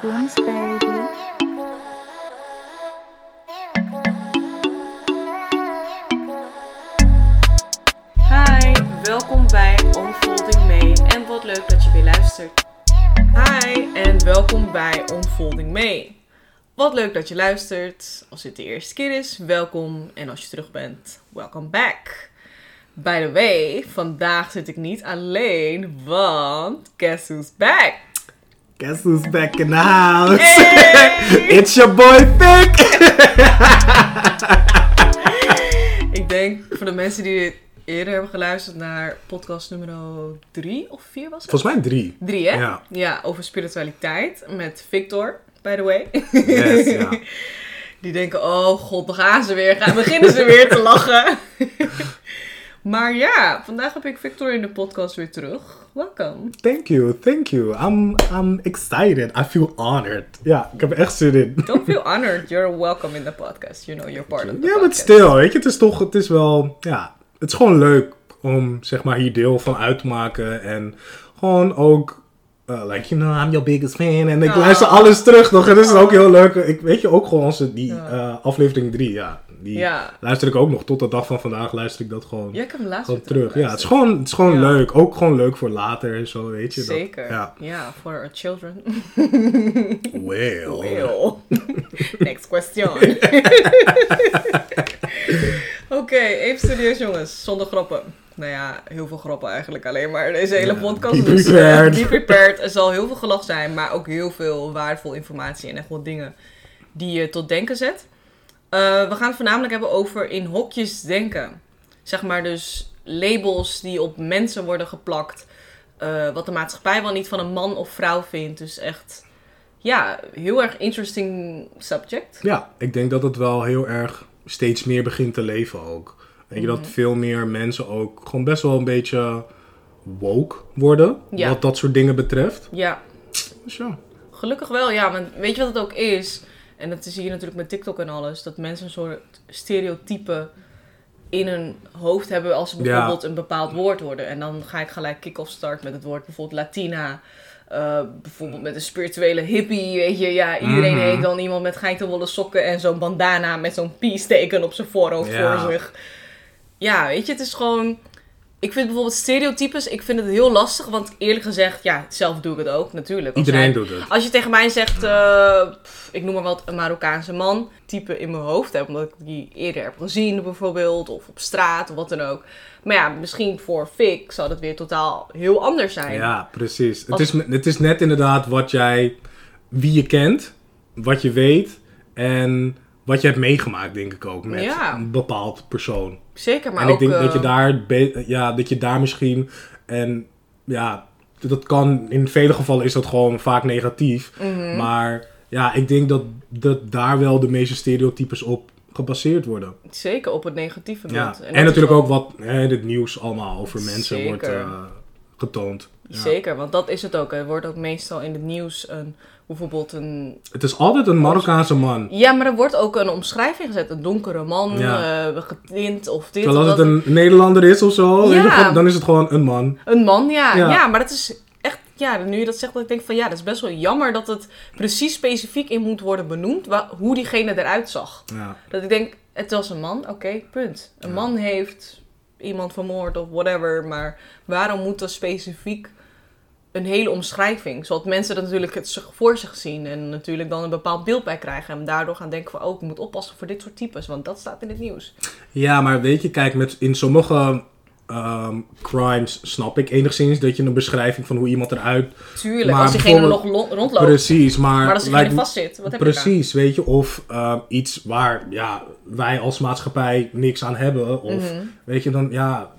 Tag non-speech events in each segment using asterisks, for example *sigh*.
Hi, welkom bij Unfolding May en wat leuk dat je weer luistert. Hi en welkom bij Unfolding May. Wat leuk dat je luistert. Als dit de eerste keer is, welkom. En als je terug bent, welcome back. By the way, vandaag zit ik niet alleen, want guess who's back? Guess who's back in the house? Hey! *laughs* It's your boy Vic! *laughs* Ik denk voor de mensen die eerder hebben geluisterd naar podcast nummer 3 of 4 was het? Volgens mij drie. Drie, hè? Ja. Ja, over spiritualiteit met Victor, by the way. Yes, ja. *laughs* Die denken, oh god, dan gaan ze weer. Gaan, beginnen ze weer te lachen. Maar ja, vandaag heb ik Victor in de podcast weer terug. Welkom. Thank you, thank you. I'm, I'm excited. I feel honored. Ja, ik heb echt zin in. Don't feel honored. You're welcome in the podcast. You know, you're part of the Ja, maar podcast. stil, weet je, het is toch, het is wel, ja, het is gewoon leuk om, zeg maar, hier deel van uit te maken. En gewoon ook, uh, like, you know, I'm your biggest fan. En ik Oh. luister alles terug nog. En dat is ook heel leuk. Ik weet je ook gewoon onze, die Ja. eh, aflevering drie, ja. Die Ja. luister ik ook nog. Tot de dag van vandaag luister ik dat gewoon. Ja, ik heb hem laatst Gewoon weer terug. Ja, het is gewoon, het is gewoon Ja. leuk. Ook gewoon leuk voor later en zo, weet je. dat- Zeker. ja. Ja, for our children. *laughs* Well. Well. *laughs* Next question. *laughs* Oké, even serieus jongens. Zonder grappen. Nou ja, heel veel grappen eigenlijk alleen maar. Deze hele Ja, podcast. be Dus, eh, prepared. be prepared. Er zal heel veel gelach zijn, maar ook heel veel waardevol informatie en echt wel dingen die je tot denken zet. Eh, we gaan het voornamelijk hebben over in hokjes denken. Zeg maar dus labels die op mensen worden geplakt. eh, wat de maatschappij wel niet van een man of vrouw vindt. Dus echt, ja, heel erg interesting subject. Ja, ik denk dat het wel heel erg steeds meer begint te leven ook. Weet je, dat Mhm. veel meer mensen ook gewoon best wel een beetje woke worden. Ja. Wat dat soort dingen betreft. Ja, Dus ja. gelukkig wel. Ja, want weet je wat het ook is? En dat zie je natuurlijk met TikTok en alles. Dat mensen een soort stereotype in hun hoofd hebben als ze Ja. bijvoorbeeld een bepaald woord horen. En dan ga ik gelijk kick-off start met het woord bijvoorbeeld Latina. Eh, bijvoorbeeld met een spirituele hippie, weet je. Ja, iedereen heeft dan iemand met geitenwolle sokken en zo'n bandana met zo'n peace teken op zijn voorhoofd Ja. voor zich. Ja, weet je, het is gewoon... Ik vind bijvoorbeeld stereotypes, ik vind het heel lastig. Want eerlijk gezegd, ja, zelf doe ik het ook natuurlijk. Iedereen jij- doet het. als je tegen mij zegt, eh, pff, ik noem maar wat, een Marokkaanse man, type in mijn hoofd heb, omdat ik die eerder heb gezien bijvoorbeeld, of op straat, of wat dan ook. Maar ja, misschien voor Fik zou dat weer totaal heel anders zijn. Ja, precies. Het is, het is net inderdaad wat jij, wie je kent, wat je weet en wat je hebt meegemaakt, denk ik ook, met Ja. een bepaald persoon. Zeker, maar en ook... ik denk dat, je eh, daar ja, dat je daar misschien, en ja, dat kan, in vele gevallen is dat gewoon vaak negatief. mhm. Maar ja, ik denk dat, dat daar wel de meeste stereotypes op gebaseerd worden. Zeker op het negatieve Ja. En, is natuurlijk ook wat hè, het nieuws allemaal over mensen Zeker. wordt eh, getoond. Ja. Zeker, want dat is het ook. Er wordt ook meestal in het nieuws een, bijvoorbeeld een Het is altijd een Marokkaanse man. Ja, maar er wordt ook een omschrijving gezet. Een donkere man, Ja. eh, getint of dit. Terwijl als het dat. een Nederlander is of zo, Ja. dan is het gewoon een man. Een man, ja. Ja. ja. maar dat is echt... Ja, nu je dat zegt, dat ik denk van... Ja, dat is best wel jammer dat het precies specifiek in moet worden benoemd... hoe diegene eruit zag. Ja. Dat ik denk, het was een man, oké, punt. Een man heeft iemand vermoord of whatever... maar waarom moet er specifiek een hele omschrijving? Zodat mensen dat natuurlijk het zich voor zich zien... en natuurlijk dan een bepaald beeld bij krijgen... en daardoor gaan denken van... oh, ik moet oppassen voor dit soort types... want dat staat in het nieuws. ja, maar weet je, kijk, met, in sommige ehm, crimes snap ik enigszins dat je een beschrijving van hoe iemand eruit... Tuurlijk, Maar als diegene nog rondloopt... Precies, maar... maar als diegene lijkt me- vastzit, wat heb je? Precies, weet je, of ehm, iets waar ja, wij als maatschappij niks aan hebben. Of Mhm. weet je, dan ja,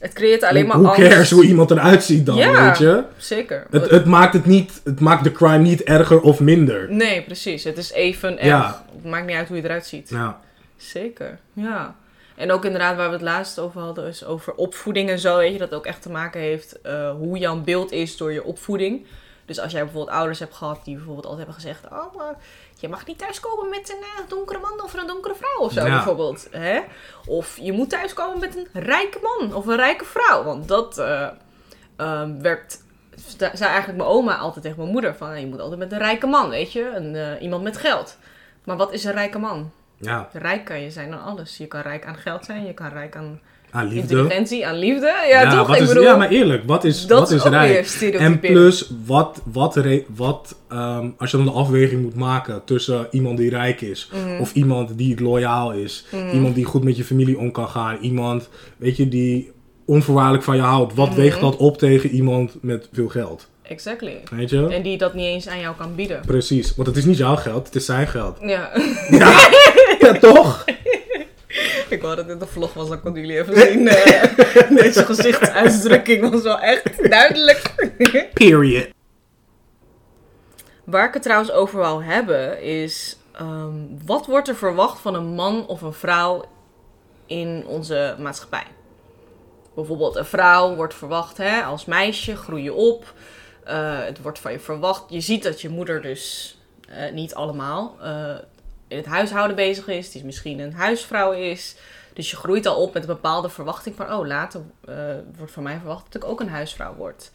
Het creëert alleen maar hoe angst. cares hoe iemand eruit ziet dan, Ja. weet je? Zeker. Het, het, maakt het, niet, het maakt de crime niet erger of minder. Nee, precies. Het is even erg. Ja. Het maakt niet uit hoe je eruit ziet. Ja, Zeker, ja. En ook inderdaad waar we het laatst over hadden, is over opvoeding en zo. Weet je, dat ook echt te maken heeft eh, hoe jouw beeld is door je opvoeding. Dus als jij bijvoorbeeld ouders hebt gehad die bijvoorbeeld altijd hebben gezegd... Oh, maar je mag niet thuiskomen met een eh, donkere man of een donkere vrouw of zo Ja. bijvoorbeeld. Hè? Of je moet thuiskomen met een rijke man of een rijke vrouw. Want dat eh, werd sta- zei eigenlijk mijn oma altijd tegen mijn moeder van... Je moet altijd met een rijke man, weet je? Een, eh, iemand met geld. Maar wat is een rijke man? Ja, Rijk kan je zijn aan alles. Je kan rijk aan geld zijn, je kan rijk aan aan liefde. intelligentie, aan liefde. Ja, toch? Ik is, bedoel, ja, maar eerlijk, wat is, dat wat is ook rijk? En plus, wat, wat, re- wat ehm, als je dan de afweging moet maken tussen iemand die rijk is, Mhm. of iemand die loyaal is, iemand die goed met je familie om kan gaan, iemand, weet je, die onvoorwaardelijk van je houdt. Wat Mhm. weegt dat op tegen iemand met veel geld? Exactly. Weet je? En die dat niet eens aan jou kan bieden. Precies, want het is niet jouw geld, het is zijn geld. Ja. Ja, *laughs* ja toch? *laughs* Ik wou dat dit een vlog was, dan konden jullie even zien. eh, *laughs* deze gezichtsuitdrukking was wel echt duidelijk. *laughs* Period. Waar ik het trouwens over wou hebben is... ehm, wat wordt er verwacht van een man of een vrouw in onze maatschappij? Bijvoorbeeld een vrouw wordt verwacht hè, als meisje, groei je op. Eh, het wordt van je verwacht. Je ziet dat je moeder dus eh, niet allemaal in het huishouden bezig is. Die misschien een huisvrouw is. Dus je groeit al op met een bepaalde verwachting van... oh, later eh, wordt van mij verwacht dat ik ook een huisvrouw word.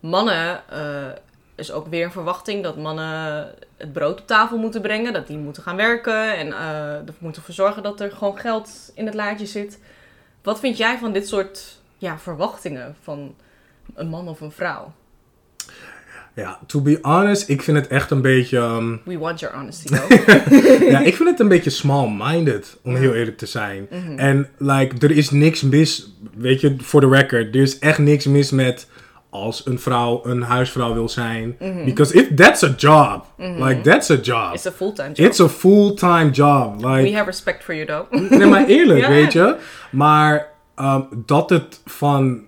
Mannen eh, is ook weer een verwachting dat mannen het brood op tafel moeten brengen. Dat die moeten gaan werken en eh ervoor moeten ervoor zorgen dat er gewoon geld in het laadje zit. Wat vind jij van dit soort ja, verwachtingen van een man of een vrouw? Ja, to be honest, ik vind het echt een beetje... ehm, We want your honesty *laughs* though. ja, ik vind het een beetje small-minded, om heel eerlijk te zijn. En, like, er is niks mis, weet je, voor de record, er is echt niks mis met als een vrouw een huisvrouw wil zijn. Because if that's a job, like, that's a job. It's a fulltime job. It's a full-time job. Like, We have respect for you though. Nee, maar eerlijk, *laughs* Ja. weet je. Maar ehm, dat het van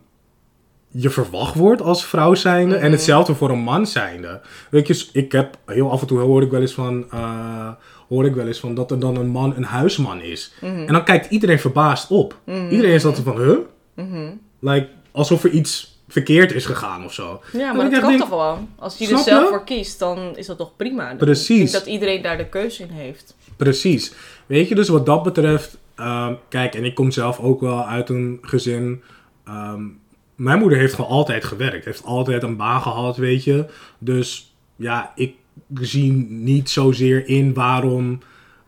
je verwacht wordt als vrouw zijnde. Mhm. En hetzelfde voor een man zijnde. Weet je, ik heb heel af en toe hoor ik wel eens van... eh, hoor ik wel eens van dat er dan een man een huisman is. Mhm. En dan kijkt iedereen verbaasd op. Iedereen is altijd van, huh? Mhm. Like, alsof er iets verkeerd is gegaan of zo. Ja, Dat maar dat kan denk, toch gewoon? Als je er zelf je? voor kiest, dan is dat toch prima? Dan Precies. Ik denk dat iedereen daar de keuze in heeft. Precies. Weet je, dus wat dat betreft, ehm, kijk, en ik kom zelf ook wel uit een gezin. ehm, mijn moeder heeft gewoon altijd gewerkt, heeft altijd een baan gehad, weet je. Dus ja, ik zie niet zozeer in waarom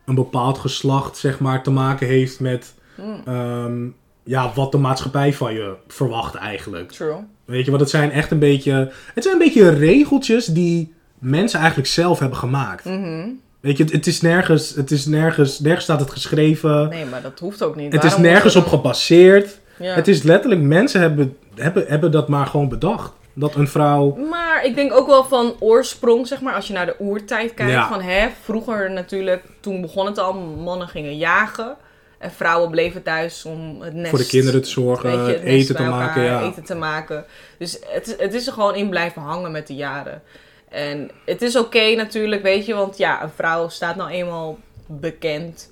een bepaald geslacht, zeg maar, te maken heeft met Hmm. ehm, ja, wat de maatschappij van je verwacht eigenlijk. True. Weet je, want het zijn echt een beetje, het zijn een beetje regeltjes die mensen eigenlijk zelf hebben gemaakt. Mhm. Weet je, het, het is nergens, het is nergens, nergens staat het geschreven. Nee, maar dat hoeft ook niet. het is nergens op er gebaseerd. Ja. Het is letterlijk, mensen hebben, hebben, hebben dat maar gewoon bedacht. Dat een vrouw, Maar ik denk ook wel van oorsprong, zeg maar, als je naar de oertijd kijkt. Ja. Van hè, vroeger natuurlijk, toen begon het al, mannen gingen jagen. En vrouwen bleven thuis om het nest... voor de kinderen te zorgen, je, het eten te maken. Ja. eten te maken. Dus het, het is er gewoon in blijven hangen met de jaren. En het is oké natuurlijk, weet je, want ja, een vrouw staat nou eenmaal bekend.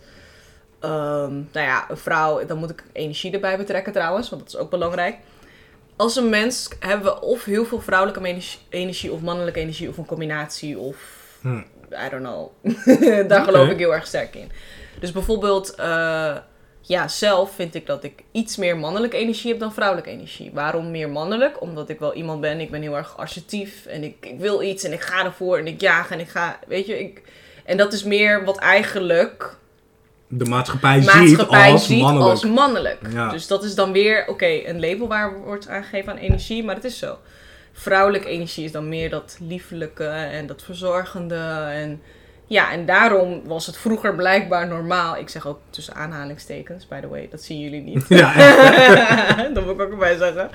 Ehm, nou ja, een vrouw, dan moet ik energie erbij betrekken trouwens, want dat is ook belangrijk. Als een mens hebben we of heel veel vrouwelijke energie, of mannelijke energie of een combinatie of Hm. I don't know. *laughs* Daar geloof ik heel erg sterk in. Dus bijvoorbeeld, eh, ja, zelf vind ik dat ik iets meer mannelijke energie heb dan vrouwelijke energie. Waarom meer mannelijk? Omdat ik wel iemand ben, ik ben heel erg assertief en ik, ik wil iets en ik ga ervoor en ik jaag en ik ga, weet je, ik... En dat is meer wat eigenlijk De maatschappij, maatschappij ziet als ziet mannelijk. als mannelijk. Ja. Dus dat is dan weer, oké, een label waar wordt aangegeven aan energie, maar het is zo. Vrouwelijke energie is dan meer dat liefelijke en dat verzorgende. En ja, en daarom was het vroeger blijkbaar normaal. Ik zeg ook tussen aanhalingstekens, by the way, dat zien jullie niet. Ja, *laughs* dat moet ik ook erbij zeggen.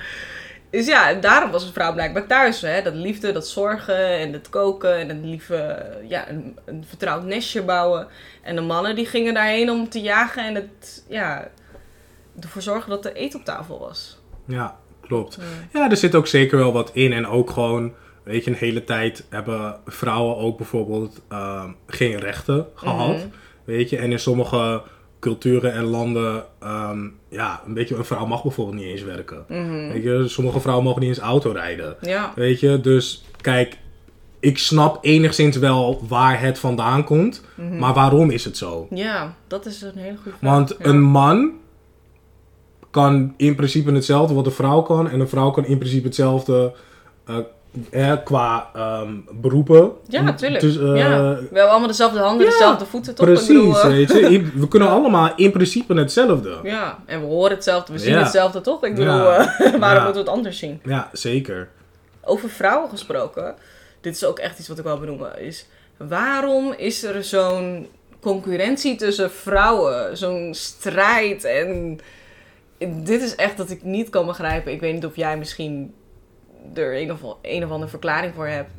Dus ja, en daarom was een vrouw blijkbaar thuis. Hè? Dat liefde, dat zorgen en het koken en het lieve, ja, een, een vertrouwd nestje bouwen. En de mannen die gingen daarheen om te jagen en het, ja, ervoor zorgen dat er eten op tafel was. ja, klopt. Ja. Ja, er zit ook zeker wel wat in. En ook gewoon, weet je, een hele tijd hebben vrouwen ook bijvoorbeeld ehm, geen rechten gehad. Mhm. Weet je, en in sommige culturen en landen, ehm, ja, een beetje, een vrouw mag bijvoorbeeld niet eens werken. Mhm. Weet je, sommige vrouwen mogen niet eens auto rijden. Ja. Weet je, dus kijk, ik snap enigszins wel waar het vandaan komt. Mhm. Maar waarom is het zo? ja, dat is een hele goede vraag. Want Ja. een man kan in principe hetzelfde wat een vrouw kan. En een vrouw kan in principe hetzelfde eh, eh, qua ehm, beroepen. Ja, natuurlijk. Dus, eh, ja. We hebben allemaal dezelfde handen, ja, dezelfde voeten, toch? Precies, bedoel, eh, weet je. *laughs* We kunnen allemaal in principe hetzelfde. Ja, en we horen hetzelfde, we zien hetzelfde, toch? Ik bedoel, eh, *laughs* waarom Ja. moeten we het anders zien? Ja, zeker. Over vrouwen gesproken, dit is ook echt iets wat ik wil benoemen, is waarom is er zo'n concurrentie tussen vrouwen? Zo'n strijd en dit is echt dat ik niet kan begrijpen. Ik weet niet of jij misschien er een of, een of andere verklaring voor hebt.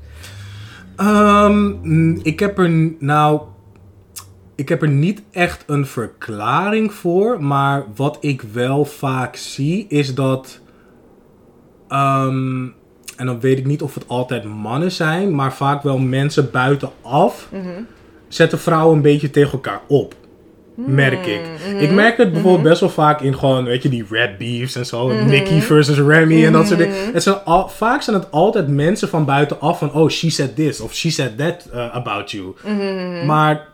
Ehm, mm, ik heb er nou. Ik heb er niet echt een verklaring voor. Maar wat ik wel vaak zie is dat. ehm, en dan weet ik niet of het altijd mannen zijn. Maar vaak wel mensen buitenaf. Zetten vrouwen een beetje tegen elkaar op. Merk ik. Ik merk het bijvoorbeeld best wel vaak in gewoon, weet je, die rap beefs en zo. Nicki versus Remy en dat soort dingen. Het zijn al, vaak zijn het altijd mensen van buitenaf van, oh, she said this of she said that uh, about you. Maar,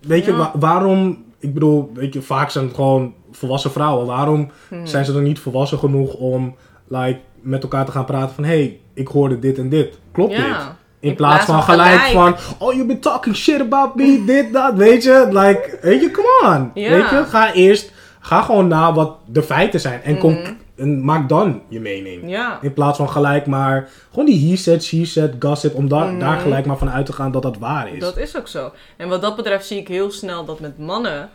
weet je, Ja. wa- waarom, ik bedoel, weet je, vaak zijn het gewoon volwassen vrouwen. Waarom zijn ze dan niet volwassen genoeg om, like, met elkaar te gaan praten van, hey, ik hoorde dit en dit. Klopt Ja. dit? In, plaats, van gelijk, van, oh, you've been talking shit about me, dit, dat, weet je. Like, weet je, come on. Ja. Weet je, ga eerst, ga gewoon naar wat de feiten zijn. En, kom, en maak dan je mening. Ja. In plaats van gelijk maar, gewoon die he said, she said, gossip, om daar daar gelijk maar van uit te gaan dat dat waar is. Dat is ook zo. En wat dat betreft zie ik heel snel dat met mannen,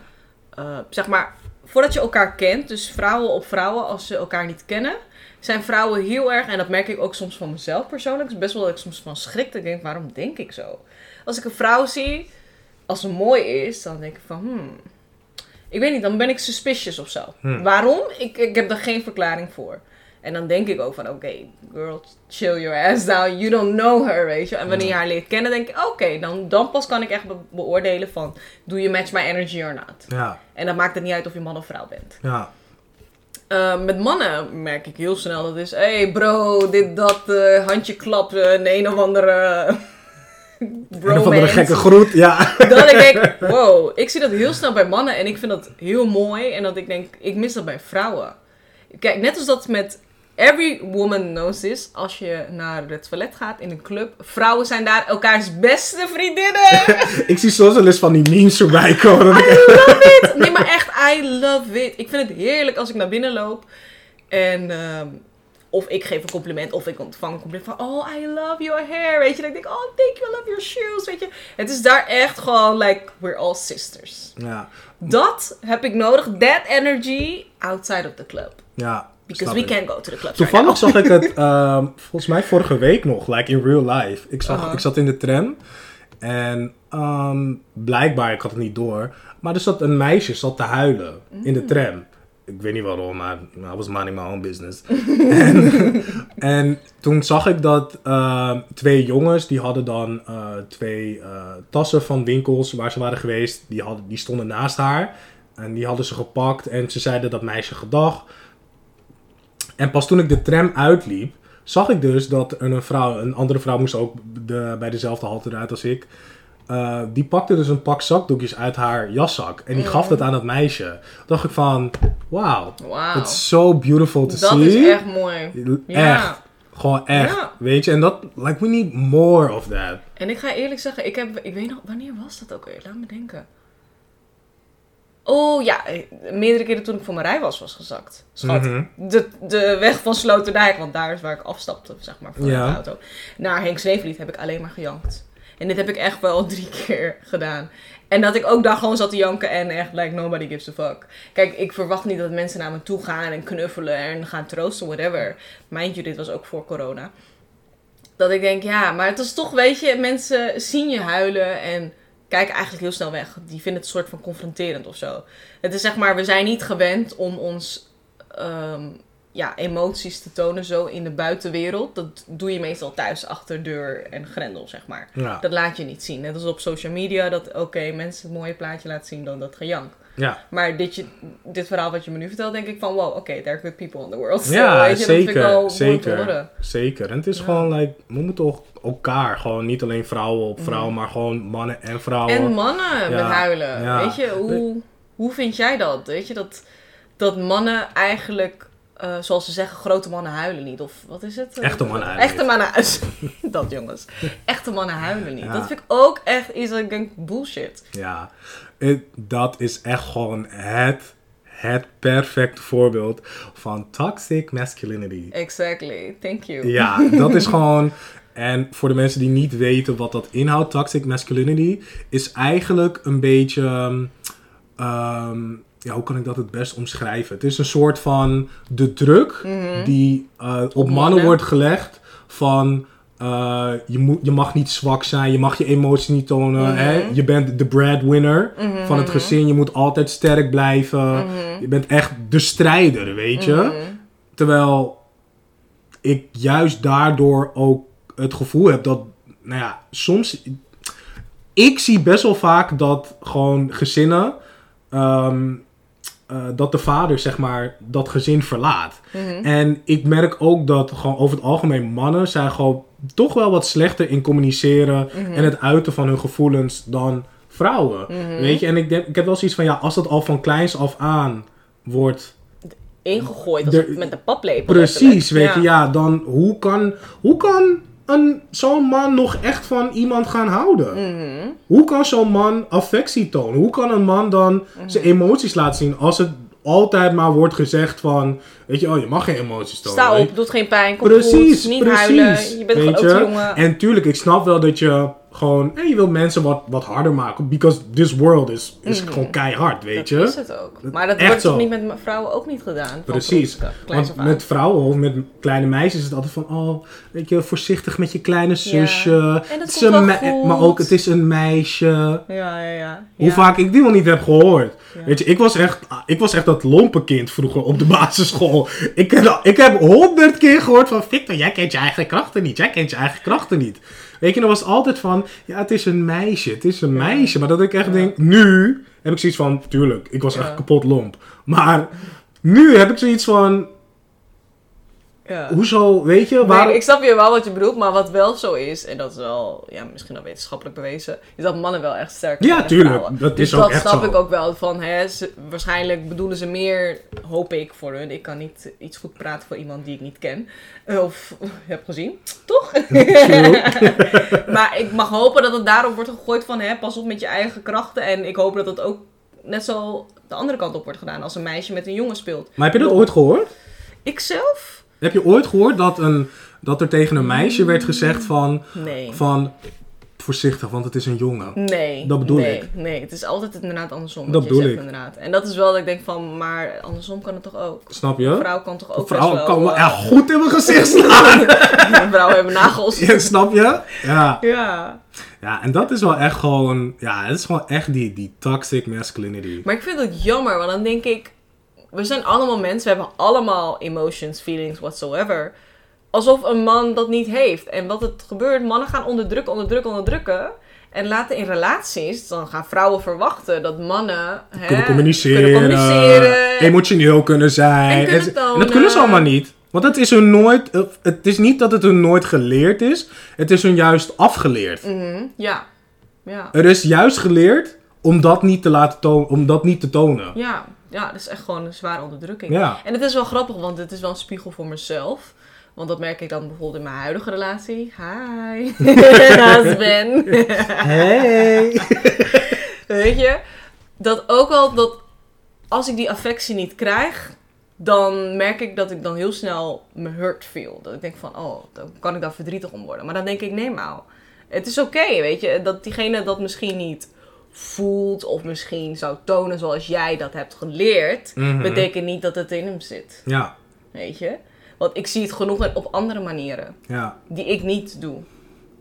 eh, zeg maar, voordat je elkaar kent, dus vrouwen op vrouwen, als ze elkaar niet kennen, zijn vrouwen heel erg, en dat merk ik ook soms van mezelf persoonlijk, is best wel dat ik soms van schrik. Dat ik denk, waarom denk ik zo? Als ik een vrouw zie, als ze mooi is, dan denk ik van, hmm, ik weet niet, dan ben ik suspicious of zo. Hmm. Waarom? Ik, ik heb daar geen verklaring voor. En dan denk ik ook van, oké, girl, chill your ass down. You don't know her, weet je. En wanneer je haar leert kennen, denk ik, oké, dan, dan pas kan ik echt be- beoordelen van, do you match my energy or not? Ja, En dan maakt het niet uit of je man of vrouw bent. ja. Eh, met mannen merk ik heel snel dat is, hey bro, dit, dat, eh, handje klappen, een een of andere Een of andere gekke groet, ja. Dat ik denk, wow, ik zie dat heel snel bij mannen en ik vind dat heel mooi. En dat ik denk, ik mis dat bij vrouwen. Kijk, net als dat met every woman knows this. Als je naar het toilet gaat in een club, vrouwen zijn daar elkaars beste vriendinnen. *laughs* ik zie soms wel eens van die memes voorbij komen. I love it! Nee, maar echt, I love it. Ik vind het heerlijk als ik naar binnen loop. En ehm, of ik geef een compliment, of ik ontvang een compliment van... Oh, I love your hair. Weet je, ik denk, oh, thank you, I love your shoes. Weet je, het is daar echt gewoon, like, we're all sisters. Ja, Dat heb ik nodig, that energy, outside of the club. ja. Because we ik. can't go to the clubs Toevallig zag ik het, *laughs* ehm, volgens mij vorige week nog, like in real life. Ik, zag, Aha. ik zat in de tram en ehm, blijkbaar, ik had het niet door, maar er zat een meisje zat te huilen in Mm. de tram. Ik weet niet waarom, maar I was minding my own business. *laughs* en, en toen zag ik dat ehm, twee jongens, die hadden dan eh, twee eh, tassen van winkels waar ze waren geweest, die, hadden, die stonden naast haar. En die hadden ze gepakt en ze zeiden dat meisje gedag. En pas toen ik de tram uitliep, zag ik dus dat een vrouw, een andere vrouw moest ook de, bij dezelfde halte eruit als ik. Eh, die pakte dus een pak zakdoekjes uit haar jaszak en die gaf dat aan dat meisje. Toen dacht ik van, wauw. Wauw. it's so beautiful to Dat see. is echt mooi. Ja. Echt. Gewoon echt. Ja. Weet je, en dat, like, we need more of that. En ik ga eerlijk zeggen, ik heb, ik weet nog, wanneer was dat ook weer? Laat me denken. Oh ja, meerdere keren toen ik voor mijn rijwas was gezakt. Schat, Mhm. de, de weg van Sloterdijk, want daar is waar ik afstapte, zeg maar, voor Ja. de auto. Naar Henk heb ik alleen maar gejankt. En dit heb ik echt wel *laughs* drie keer gedaan. En dat ik ook daar gewoon zat te janken en echt, like, nobody gives a fuck. Kijk, ik verwacht niet dat mensen naar me toe gaan en knuffelen en gaan troosten, whatever. Mind you, dit was ook voor corona. Dat ik denk, ja, maar het is toch, weet je, mensen zien je huilen en kijken eigenlijk heel snel weg. Die vinden het een soort van confronterend of zo. Het is zeg maar, we zijn niet gewend om ons ehm, ja, emoties te tonen zo in de buitenwereld. Dat doe je meestal thuis achter deur en grendel, zeg maar. Ja. Dat laat je niet zien. Net als op social media, dat oké, mensen een mooie plaatje laten zien dan dat gejank. Ja, Maar dit, je, dit verhaal wat je me nu vertelt, denk ik van, wow, oké, there are good people in the world. So, ja weet je, dat vind ik wel zeker. Zeker. Zeker. En het is Ja. gewoon, like, we moeten toch elkaar, gewoon niet alleen vrouwen op vrouwen, maar gewoon mannen en vrouwen. En mannen met huilen. ja. Weet je, hoe, hoe vind jij dat? Weet je, dat, dat mannen eigenlijk eh, zoals ze zeggen, grote mannen huilen niet. Of wat is het? Echte mannen huilen Echte mannen *laughs* Dat jongens. Echte mannen huilen niet. Ja. Dat vind ik ook echt iets dat ik denk, bullshit. Ja, dat is echt gewoon het, het perfecte voorbeeld van toxic masculinity. Exactly. Thank you. Ja, dat is *laughs* gewoon. En voor de mensen die niet weten wat dat inhoudt, toxic masculinity, is eigenlijk een beetje. ehm, ehm, ja, hoe kan ik dat het best omschrijven? Het is een soort van de druk die eh, op, mannen mannen. wordt gelegd van. eh, je, moet, je mag niet zwak zijn, je mag je emoties niet tonen. hè? Je bent de breadwinner van het gezin, je moet altijd sterk blijven. Je bent echt de strijder, weet je. Terwijl ik juist daardoor ook het gevoel heb dat, nou ja, soms. Ik zie best wel vaak dat gewoon gezinnen. ehm, eh, dat de vader, zeg maar, dat gezin verlaat. En ik merk ook dat gewoon over het algemeen mannen zijn gewoon toch wel wat slechter in communiceren en het uiten van hun gevoelens dan vrouwen. Weet je, en ik, denk, ik heb wel zoiets van, ja, als dat al van kleins af aan wordt Ingegooid als De- met een paplepel. Precies, weet je, ja, dan hoe kan, hoe kan een, zo'n man nog echt van iemand gaan houden? Mhm. Hoe kan zo'n man affectie tonen? Hoe kan een man dan zijn emoties laten zien als het altijd maar wordt gezegd van, weet je, oh, je mag geen emoties tonen. Sta op, doet geen pijn, kom Precies, goed, niet precies. huilen. Je bent gewoon je? jongen. En tuurlijk, ik snap wel dat je gewoon, hey, je wil mensen wat, wat harder maken. Because this world is, is gewoon keihard, weet Mhm. dat je? is het ook. Maar dat Echt wordt toch niet met vrouwen ook niet gedaan? Precies. Want met vrouwen of met kleine meisjes is het altijd van, oh, weet je, voorzichtig met je kleine zusje. En dat. Maar ook, het is een meisje. Ja, ja, ja. Hoe Ja. vaak ik die wel niet heb gehoord. Ja. Weet je, ik was, echt, ik was echt dat lompenkind vroeger op de basisschool. Ik, heb- ik heb honderd keer gehoord van, Victor, jij kent je eigen krachten niet. Jij kent je eigen krachten niet. Weet je, dan was het altijd van, ja, het is een meisje. Het is een meisje. Maar dat ik echt denk, nu heb ik zoiets van, tuurlijk, ik was echt kapot lomp. Maar nu heb ik zoiets van, Ja. hoezo, weet je, Nee, waarom... ik snap je wel wat je bedoelt, maar wat wel zo is, en dat is wel ja, misschien al wetenschappelijk bewezen, is dat mannen wel echt sterker Ja, zijn dan tuurlijk. vrouwen. Dat dus is ook dat echt snap zo. ik ook wel van, hè, ze- waarschijnlijk bedoelen ze meer, hoop ik voor hun. Ik kan niet iets goed praten voor iemand die ik niet ken eh, of *laughs* heb gezien, toch? *laughs* maar ik mag hopen dat het daarop wordt gegooid van, hè, pas op met je eigen krachten. En ik hoop dat het ook net zo de andere kant op wordt gedaan als een meisje met een jongen speelt. Maar heb je dat ooit gehoord? Ikzelf? Heb je ooit gehoord dat, een, dat er tegen een meisje werd gezegd van, Nee. van voorzichtig, want het is een jongen? Nee. Dat bedoel nee, ik. Nee, het is altijd inderdaad andersom. Dat bedoel zegt, ik. Inderdaad. En dat is wel dat ik denk van, maar andersom kan het toch ook? Snap Een je? vrouw kan toch ook best wel... kan wel eh, echt goed in mijn gezicht slaan. *laughs* Vrouwen hebben nagels. Ja, snap je? Ja. Ja. ja, en dat is wel echt gewoon, ja, het is gewoon echt die, die toxic masculinity. Maar ik vind het jammer, want dan denk ik... We zijn allemaal mensen, we hebben allemaal emotions, feelings, whatsoever. Alsof een man dat niet heeft. En wat het gebeurt, mannen gaan onderdrukken, onderdrukken, onderdrukken. En later in relaties, dan gaan vrouwen verwachten dat mannen... hè, Kunnen communiceren, kunnen communiceren. emotioneel kunnen zijn. En kunnen en, en dat kunnen ze allemaal niet. Want het is hun nooit, eh, het is niet dat het hun nooit geleerd is, het is hun juist afgeleerd. Mhm, ja. Ja. Er is juist geleerd om dat niet te laten tonen, om dat niet te tonen. Ja, ja, dat is echt gewoon een zware onderdrukking. Ja. En het is wel grappig, want het is wel een spiegel voor mezelf. Want dat merk ik dan bijvoorbeeld in mijn huidige relatie. Hi, *laughs* *laughs* husband. Hey. *laughs* Weet je, dat ook wel dat als ik die affectie niet krijg, dan merk ik dat ik dan heel snel me hurt feel. Dat ik denk van, oh, dan kan ik daar verdrietig om worden. Maar dan denk ik, nee maar, het is oké, weet je. Dat diegene dat misschien niet voelt of misschien zou tonen zoals jij dat hebt geleerd, Mhm. betekent niet dat het in hem zit, Ja, weet je. Want ik zie het genoeg op andere manieren, ja. die ik niet doe.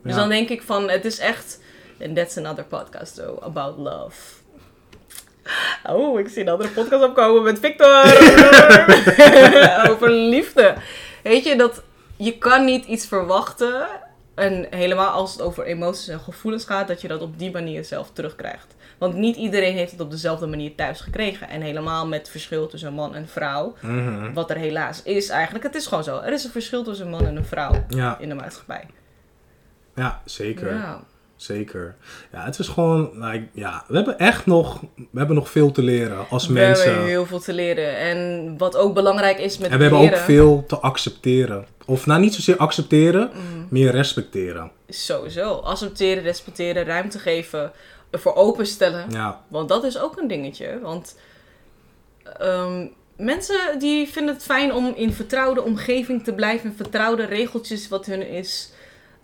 Dus Ja. dan denk ik van, het is echt... And that's another podcast, though, about love. Oh, ik zie een andere podcast opkomen met Victor. *laughs* *laughs* Over liefde. Weet je, dat je kan niet iets verwachten. En helemaal als het over emoties en gevoelens gaat, dat je dat op die manier zelf terugkrijgt. Want niet iedereen heeft het op dezelfde manier thuis gekregen. En helemaal met verschil tussen man en vrouw. Mhm. Wat er helaas is eigenlijk. Het is gewoon zo. Er is een verschil tussen een man en een vrouw Ja, in de maatschappij. ja, zeker. Ja. Zeker. Ja, het is gewoon, like, ja, we hebben echt nog, we hebben nog veel te leren als We mensen. hebben heel veel te leren. En wat ook belangrijk is met En we hebben ook veel te accepteren. Of nou, niet zozeer accepteren, Mm. meer respecteren. Sowieso. Accepteren, respecteren, ruimte geven, ervoor openstellen. Ja, Want dat is ook een dingetje. Want ehm, mensen die vinden het fijn om in vertrouwde omgeving te blijven. In vertrouwde regeltjes wat hun is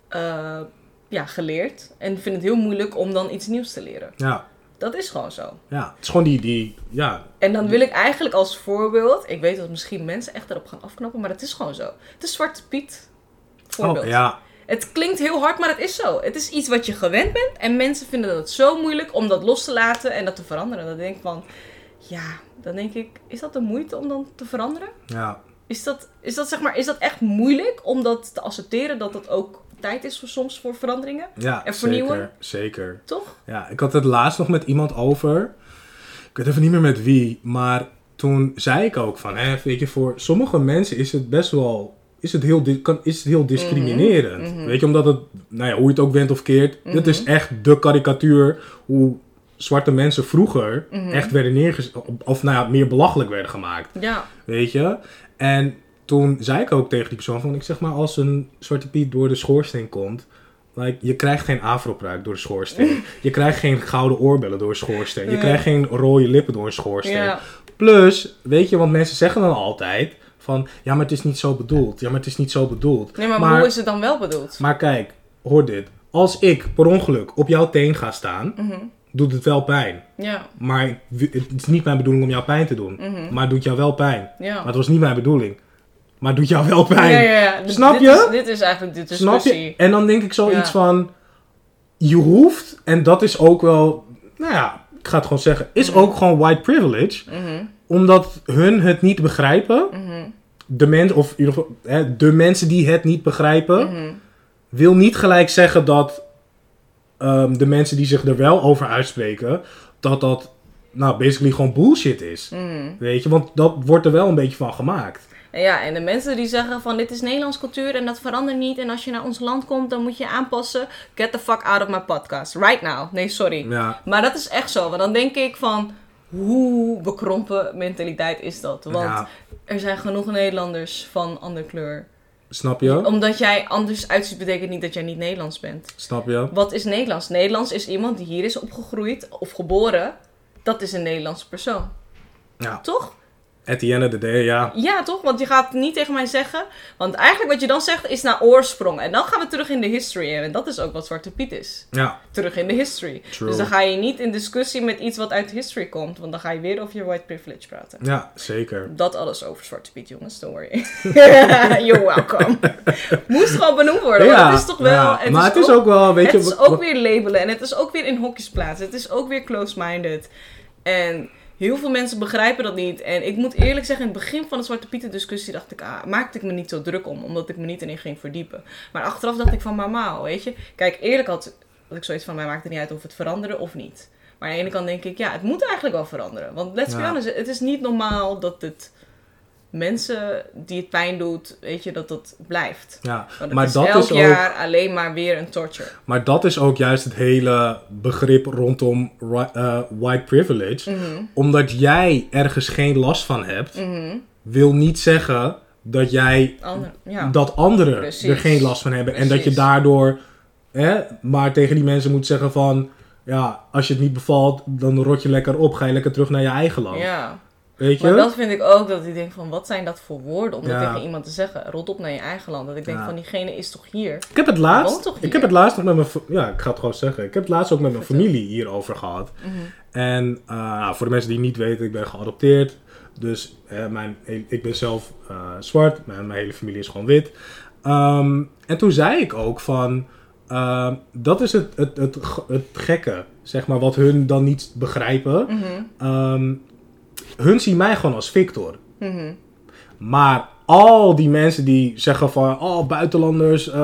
eh, ja, geleerd. En vinden het heel moeilijk om dan iets nieuws te leren. ja, Dat is gewoon zo. ja. Het is gewoon die, die ja, En dan wil ik eigenlijk als voorbeeld... Ik weet dat misschien mensen echt erop gaan afknappen, maar het is gewoon zo. Het is Zwarte Piet. Voorbeeld. oh, ja, Het klinkt heel hard, maar het is zo. Het is iets wat je gewend bent. En mensen vinden het zo moeilijk om dat los te laten en dat te veranderen. Dan denk ik van, ja, dan denk ik, is dat de moeite om dan te veranderen? ja, Is dat, is dat, zeg maar, is dat echt moeilijk om dat te accepteren dat dat ook tijd is voor soms voor veranderingen? ja, En vernieuwen? zeker, zeker. Toch? Ja, ik had het laatst nog met iemand over. Ik weet even niet meer met wie, maar toen zei ik ook van, hè, weet je, voor sommige mensen is het best wel, is het heel, kan, is het heel discriminerend. mhm. Weet je, omdat het, nou ja, hoe je het ook went of keert, dit Mhm. is echt de karikatuur hoe zwarte mensen vroeger Mhm. echt werden neergezet, of nou ja, meer belachelijk werden gemaakt. Ja. Weet je? En toen zei ik ook tegen die persoon van, ik zeg maar, als een zwarte piet door de schoorsteen komt, like, je krijgt geen afropruik door de schoorsteen. *laughs* je krijgt geen gouden oorbellen door de schoorsteen. Je Ja. krijgt geen rode lippen door een schoorsteen. Ja. Plus, weet je, want mensen zeggen dan altijd van, ja, maar het is niet zo bedoeld. Ja, maar het is niet zo bedoeld. Nee, maar, Maar- hoe is het dan wel bedoeld? Maar kijk, hoor dit. Als ik per ongeluk op jouw teen ga staan, Mhm. doet het wel pijn. Ja. Maar het is niet mijn bedoeling om jou pijn te doen. Mhm. Maar het doet jou wel pijn. Ja. Maar het was niet mijn bedoeling. Maar doet jou wel pijn. Ja, ja, ja. Snap dit je? Is, dit is eigenlijk de Snap discussie. je? En dan denk ik zoiets van... Je hoeft, en dat is ook wel... Nou ja, ik ga het gewoon zeggen. Is Mhm. ook gewoon white privilege. Mhm. Omdat hun het niet begrijpen. Mhm. De mensen, of in ieder geval, hè, de mensen die het niet begrijpen... Wil niet gelijk zeggen dat ehm, de mensen die zich er wel over uitspreken... dat dat, nou, basically gewoon bullshit is. Weet je, want dat wordt er wel een beetje van gemaakt. En Ja, en de mensen die zeggen van dit is Nederlands cultuur en dat verandert niet. En als je naar ons land komt, dan moet je aanpassen. Get the fuck out of my podcast. Right now. Nee, sorry. Ja, Maar dat is echt zo. Want dan denk ik van, hoe bekrompen mentaliteit is dat? Want ja er zijn genoeg Nederlanders van andere kleur. snap je? Omdat jij anders uitziet, betekent niet dat jij niet Nederlands bent. Snap je? Wat is Nederlands? Nederlands is iemand die hier is opgegroeid of geboren. Dat is een Nederlandse persoon. Ja. Toch? At the end of the day, ja. Ja, toch? Want je gaat niet tegen mij zeggen. Want eigenlijk wat je dan zegt is naar oorsprong. En dan gaan we terug in de history. En dat is ook wat Zwarte Piet is. Ja, Terug in de history. True. Dus dan ga je niet in discussie met iets wat uit history komt. Want dan ga je weer over je white privilege praten. ja, zeker. Dat alles over Zwarte Piet, jongens. Don't worry. *laughs* You're welcome. *laughs* Moest gewoon benoemd worden. want het is toch wel... ja, maar het is ook wel, weet je... het is ook weer labelen en het is ook weer in hokjes plaatsen. Het is ook weer close-minded. En heel veel mensen begrijpen dat niet. En ik moet eerlijk zeggen, in het begin van de Zwarte Pieten discussie dacht ik, ah, maakte ik me niet zo druk om. Omdat ik me niet erin ging verdiepen. Maar achteraf dacht ik van, mama, weet je. Kijk, eerlijk had, had ik zoiets van, mij maakt het niet uit of het veranderde of niet. Maar aan de ene kant denk ik, ja, het moet eigenlijk wel veranderen. Want let's be Ja. honest, het is niet normaal dat het mensen die het pijn doet, weet je, dat dat blijft. Ja, maar is dat elk is ook... jaar alleen maar weer een torture. Maar dat is ook juist het hele begrip rondom eh, white privilege. Mhm. Omdat jij ergens geen last van hebt, Mhm. wil niet zeggen dat jij Ander, ja. dat anderen Precies. er geen last van hebben. En dat je daardoor hè, maar tegen die mensen moet zeggen van... Ja, als je het niet bevalt, dan rot je lekker op. Ga je lekker terug naar je eigen land. ja. Weet je? Maar dat vind ik ook, dat ik denk van, wat zijn dat voor woorden om dat tegen iemand te zeggen? Rot op naar je eigen land. Dat ik denk Ja. van, diegene is toch hier? Ik heb het laatst, ik heb het laatst nog met mijn, ja, ik ga het gewoon zeggen. Ik heb het laatst ook met mijn familie hierover gehad. Mhm. En eh, nou, voor de mensen die niet weten, ik ben geadopteerd. Dus eh, mijn, ik ben zelf eh, zwart, mijn, mijn hele familie is gewoon wit. Ehm, en toen zei ik ook van, ehm, dat is het, het, het, het gekke, zeg maar, wat hun dan niet begrijpen. Mhm. Ehm, hun zien mij gewoon als Victor. Mhm. Maar al die mensen die zeggen van, oh, buitenlanders eh,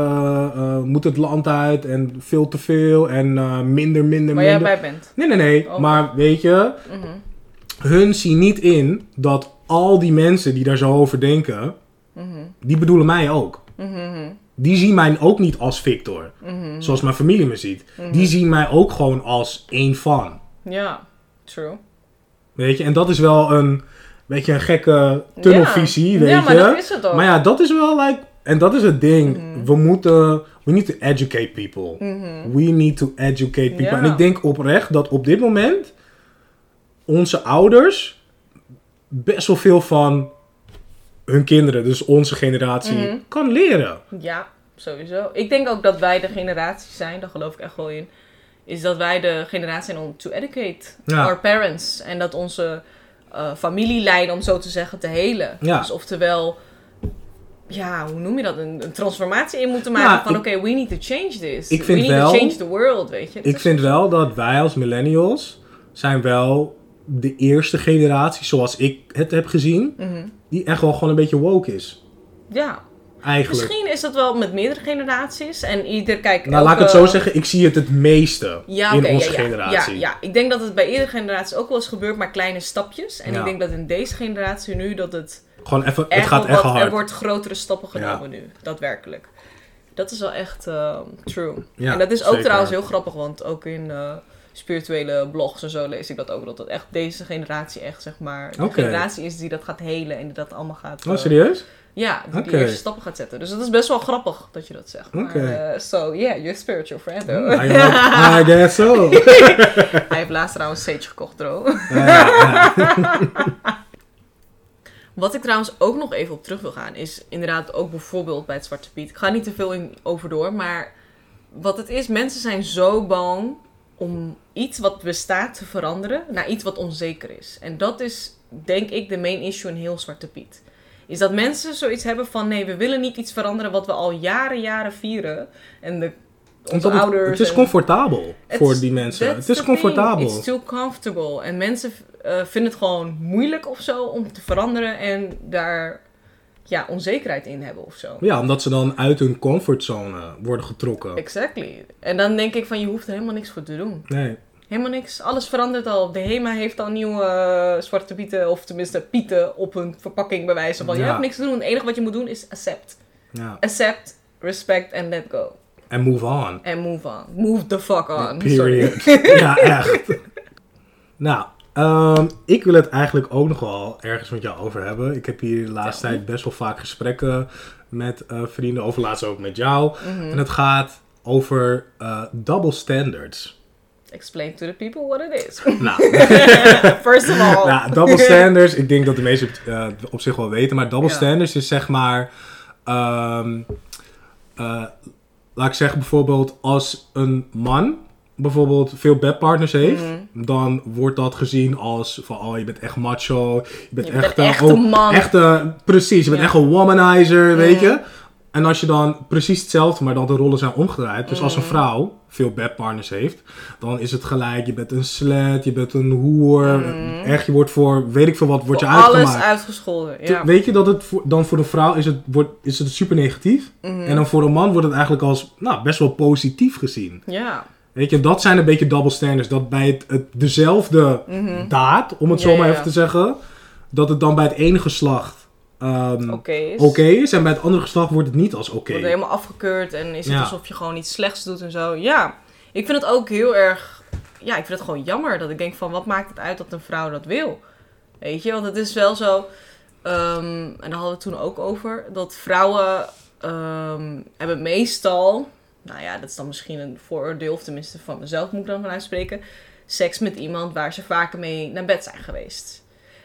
eh, moeten het land uit en veel te veel en eh, minder, minder, Waar jij minder. bij bent. Nee, nee, nee. Oh. Maar weet je, Mhm. hun zien niet in dat al die mensen die daar zo over denken, Mhm. die bedoelen mij ook. Die zien mij ook niet als Victor. Zoals mijn familie me ziet. Die zien mij ook gewoon als één van. Ja, true. Weet je, en dat is wel een beetje een gekke tunnelvisie, Ja. weet Ja, je. maar dat is het ook. Maar ja, dat is wel like, en dat is het ding. Mhm. We moeten, we need to educate people. We need to educate people. Ja. En ik denk oprecht dat op dit moment onze ouders best wel veel van hun kinderen, dus onze generatie, Mhm. kan leren. Ja, sowieso. Ik denk ook dat wij de generatie zijn, daar geloof ik echt wel in. Is dat wij de generatie zijn om to educate Ja. our parents. En dat onze eh familielijn, om zo te zeggen, te helen. Ja. Dus oftewel, ja, hoe noem je dat? Een, een transformatie in moeten maken Ja, van, oké, we need to change this. Ik vind we need wel- to change the world, weet je. Ik vind wel dat wij als millennials zijn wel de eerste generatie, zoals ik het heb gezien, Mhm. die echt wel gewoon een beetje woke is. Ja, Eigenlijk. misschien is dat wel met meerdere generaties. En ieder, kijk... Nou, laat ik het zo zeggen, ik zie het het meeste Ja, in onze ja, ja, generatie. Ja, ja, ik denk dat het bij iedere generatie ook wel eens gebeurt, maar kleine stapjes. En Ja. ik denk dat in deze generatie nu dat het Gewoon even, het gaat echt hard. er wordt grotere stappen genomen nu, daadwerkelijk. Dat is wel echt ehm, true. Ja, en dat is ook zeker. trouwens heel grappig, want ook in eh, spirituele blogs en zo lees ik dat ook, dat het echt deze generatie echt, zeg maar, de generatie is die dat gaat helen en die dat allemaal gaat... Oh, eh, serieus? Ja, die de eerste stappen gaat zetten. Dus dat is best wel grappig dat je dat zegt. Eh, so, yeah, you're a spiritual friend, though. I, I *laughs* guess so. Hij heeft laatst trouwens Sage gekocht. Ja, ja. *laughs* Wat ik trouwens ook nog even op terug wil gaan, is inderdaad ook bijvoorbeeld bij het Zwarte Piet. Ik ga niet te veel in over door, maar wat het is, mensen zijn zo bang om iets wat bestaat te veranderen naar iets wat onzeker is. En dat is, denk ik, de main issue in heel Zwarte Piet. Is dat mensen zoiets hebben van, nee, we willen niet iets veranderen wat we al jaren, jaren vieren. En de, onze het, ouders... het is comfortabel voor die mensen. Het is the thing. comfortabel. It's too comfortable. En mensen eh, vinden het gewoon moeilijk of zo om te veranderen en daar ja, onzekerheid in hebben of zo. Ja, omdat ze dan uit hun comfortzone worden getrokken. Exactly. En dan denk ik van je hoeft er helemaal niks voor te doen. Nee. Helemaal niks. Alles verandert al. De HEMA heeft al nieuwe eh, zwarte pieten, of tenminste pieten op hun verpakking bewijzen van je hebt niks te doen. Het enige wat je moet doen is accept. Ja. Accept, respect and let go. En move on. En move on. Move the fuck on. Period. Sorry. *laughs* ja, echt. nou, ehm, ik wil het eigenlijk ook nog wel ergens met jou over hebben. Ik heb hier de laatste tijd best wel vaak gesprekken met eh, vrienden, over laatst ook met jou. Mhm. En het gaat over eh, double standards. Explain to the people what it is. *laughs* nou, *laughs* First of all. nou, double *laughs* standards, ik denk dat de meesten het eh, op zich wel weten, maar double Ja. standards is zeg maar, ehm, eh, laat ik zeggen bijvoorbeeld als een man bijvoorbeeld veel bedpartners heeft, Mhm. dan wordt dat gezien als van, oh je bent echt macho, je bent Je bent echt een oh, man. echte- precies, je bent echt een womanizer, weet Mhm. je. En als je dan precies hetzelfde, maar dan de rollen zijn omgedraaid. Dus als een Mhm. vrouw veel bedpartners heeft, dan is het gelijk, je bent een slet, je bent een hoer. Mhm. Echt, je wordt voor, weet ik veel wat, word je Voor alles uitgemaakt. uitgescholden. Ja. Weet je dat het voor, dan voor de vrouw is het, wordt, is het super negatief. Mhm. En dan voor een man wordt het eigenlijk als nou, best wel positief gezien. ja. Weet je, dat zijn een beetje double standards. Dat bij het, het dezelfde Mhm. daad, om het zo maar even te zeggen, dat het dan bij het ene geslacht ehm, Oké oké is. is. En bij het andere geslacht wordt het niet als oké. Wordt helemaal afgekeurd en is het Ja. alsof je gewoon iets slechts doet en zo. Ja. Ik vind het ook heel erg... Ja, ik vind het gewoon jammer dat ik denk van... Wat maakt het uit dat een vrouw dat wil? Weet je, want het is wel zo... ehm, en daar hadden we het toen ook over. Dat vrouwen ehm, hebben meestal... Nou ja, dat is dan misschien een vooroordeel. Of tenminste van mezelf moet ik dan vanuit spreken. Seks met iemand waar ze vaker mee naar bed zijn geweest.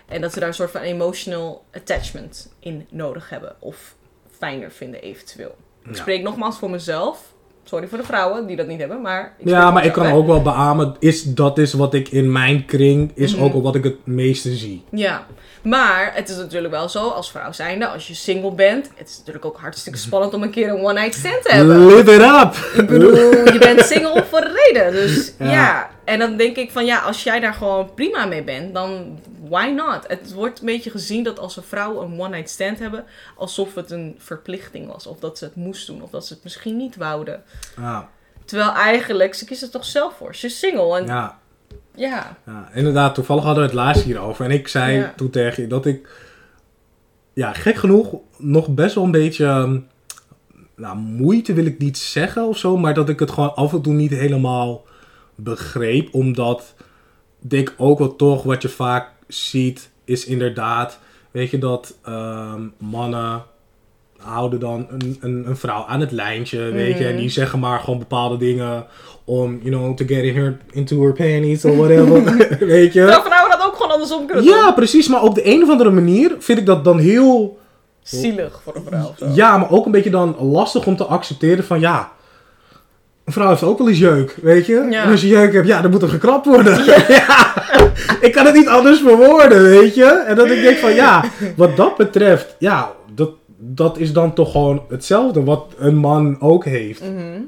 En dat ze daar een soort van emotional attachment in nodig hebben. Of fijner vinden eventueel. Ik spreek nogmaals voor mezelf. Sorry voor de vrouwen die dat niet hebben, maar... Ik Ja, maar ik kan ook wel beamen, is, dat is wat ik in mijn kring, is Mhm. ook wel wat ik het meeste zie. Ja, maar het is natuurlijk wel zo, als vrouw zijnde, als je single bent... Het is natuurlijk ook hartstikke spannend om een keer een one-night stand te hebben. Live it up! Ik bedoel, je bent *laughs* single voor een reden. Dus Ja. ja. En dan denk ik van ja, als jij daar gewoon prima mee bent, dan why not? Het wordt een beetje gezien dat als een vrouw een one-night stand hebben, alsof het een verplichting was. Of dat ze het moest doen. Of dat ze het misschien niet wouden. Terwijl eigenlijk, ze kiezen er toch zelf voor. Ze is single. En ja. ja, ja, inderdaad. Toevallig hadden we het laatst hierover. En ik zei Ja. toen tegen je dat ik, ja, gek genoeg, nog best wel een beetje... ehm, nou, moeite wil ik niet zeggen of zo, maar dat ik het gewoon af en toe niet helemaal begreep. Omdat ik ook wel toch wat je vaak ziet, is inderdaad, weet je, dat ehm, mannen houden dan een, een, een vrouw aan het lijntje, weet je, en die zeggen maar gewoon bepaalde dingen om, you know, to get in her, into her panties or whatever, *laughs* weet je. Terwijl vrouwen dat ook gewoon andersom kunnen doen. Ja, precies, maar op de een of andere manier vind ik dat dan heel Zielig voor een vrouw. of zo. ja, maar ook een beetje dan lastig om te accepteren van ja. Een vrouw heeft ook wel eens jeuk, weet je? Ja. En als je jeuk hebt, ja, dan moet er gekrapt worden. *laughs* Ja. ik kan het niet anders verwoorden, weet je? En dat ik denk van ja, wat dat betreft, ja, dat, dat is dan toch gewoon hetzelfde wat een man ook heeft. Mhm.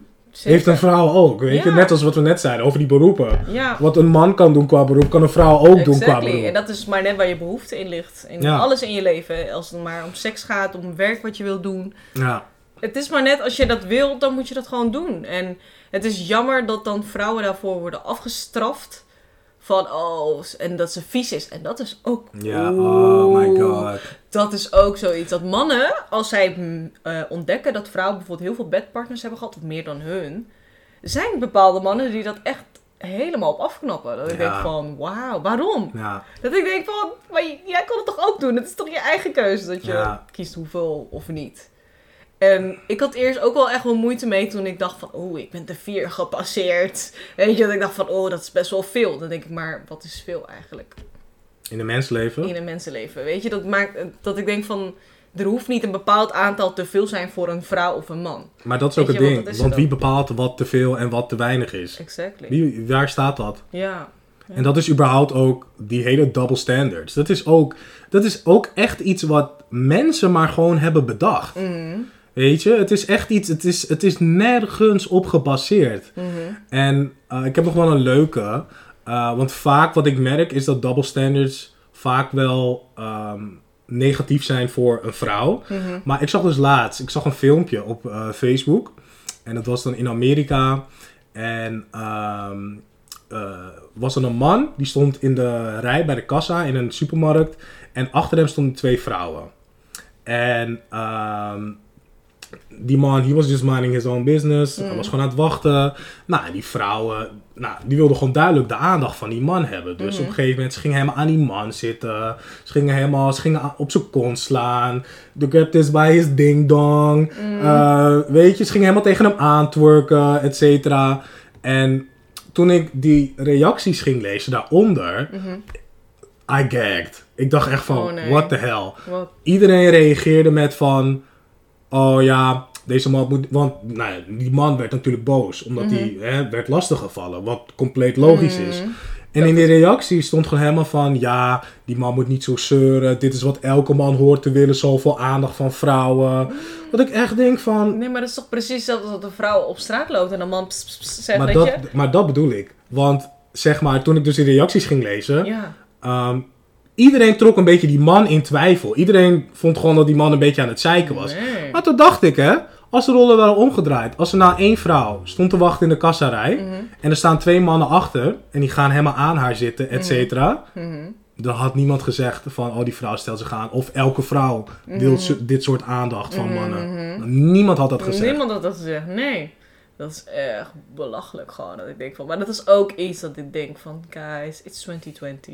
Heeft een vrouw ook, weet je? Ja. Net als wat we net zeiden over die beroepen. Ja. Wat een man kan doen qua beroep, kan een vrouw ook doen qua beroep. En dat is maar net waar je behoefte in ligt. In Ja. alles in je leven. Als het maar om seks gaat, om werk wat je wil doen. Ja, Het is maar net, als je dat wil, dan moet je dat gewoon doen. En het is jammer dat dan vrouwen daarvoor worden afgestraft. Van, oh, en dat ze vies is. En dat is ook... ja, oh my god. Dat is ook zoiets. Dat mannen, als zij mm, eh, ontdekken dat vrouwen bijvoorbeeld heel veel bedpartners hebben gehad, of meer dan hun, zijn bepaalde mannen die dat echt helemaal op afknappen. Dat ik Ja. denk van, wauw, waarom? Ja, Dat ik denk van, maar jij kan het toch ook doen? Het is toch je eigen keuze dat je Ja. kiest hoeveel of niet. En ik had eerst ook wel echt wel moeite mee toen ik dacht van, oeh, ik ben de vier gepasseerd. *laughs* Weet je, dat ik dacht van, oh, dat is best wel veel. Dan denk ik, maar wat is veel eigenlijk? in een mensleven. in een mensenleven. Weet je, dat maakt dat ik denk van. Er hoeft niet een bepaald aantal te veel zijn voor een vrouw of een man. Maar dat is ook het ding. want wie bepaalt wat te veel en wat te weinig is? Exactly. Wie, waar staat dat? Ja. En dat is überhaupt ook die hele double standards. Dat is ook, dat is ook echt iets wat mensen maar gewoon hebben bedacht. Mhm. Weet je, het is echt iets, het is, het is nergens op gebaseerd. Mhm. En eh, ik heb nog wel een leuke. eh, want vaak wat ik merk is dat double standards vaak wel ehm, negatief zijn voor een vrouw. Mhm. Maar ik zag dus laatst, ik zag een filmpje op eh, Facebook. En dat was dan in Amerika. En ehm eh, was er een man, die stond in de rij bij de kassa in een supermarkt. En achter hem stonden twee vrouwen. En ehm, die man, he was just minding his own business. Hij was gewoon aan het wachten. Nou, die vrouwen, nou, die wilden gewoon duidelijk de aandacht van die man hebben. Dus op een gegeven moment, ze gingen helemaal aan die man zitten. Ze gingen helemaal, ze gingen op zijn kont slaan. De grabbed this by his ding dong. Eh, weet je, ze gingen helemaal tegen hem aantwerken, et cetera. En toen ik die reacties ging lezen daaronder, I gagged. Ik dacht echt van, Oh, nee. what the hell. Iedereen reageerde met van, oh ja, deze man moet, want nou, ja, die man werd natuurlijk boos, omdat hij hè, werd lastiggevallen, wat compleet logisch is. En in die reactie stond gewoon helemaal van, ja, die man moet niet zo zeuren, dit is wat elke man hoort te willen, zoveel aandacht van vrouwen. Dat ik echt denk van, Nee, maar dat is toch precies hetzelfde als dat een vrouw op straat loopt en een man pss, zegt, maar dat, je? maar dat bedoel ik. Want zeg maar, toen ik dus die reacties ging lezen, Ja. Ehm, iedereen trok een beetje die man in twijfel. Iedereen vond gewoon dat die man een beetje aan het zeiken was. Nee. Maar toen dacht ik, hè, als de rollen waren omgedraaid. Als er nou één vrouw stond te wachten in de kassarij. Mhm. En er staan twee mannen achter. En die gaan helemaal aan haar zitten, et cetera. Mhm. Dan had niemand gezegd van, oh die vrouw stelt zich aan. Of elke vrouw wil Mhm. dit soort aandacht van mannen. Niemand had dat gezegd. Niemand had dat gezegd. Nee. Dat is echt belachelijk gewoon. Dat ik denk van. Maar dat is ook iets dat ik denk van. Guys, it's 2020.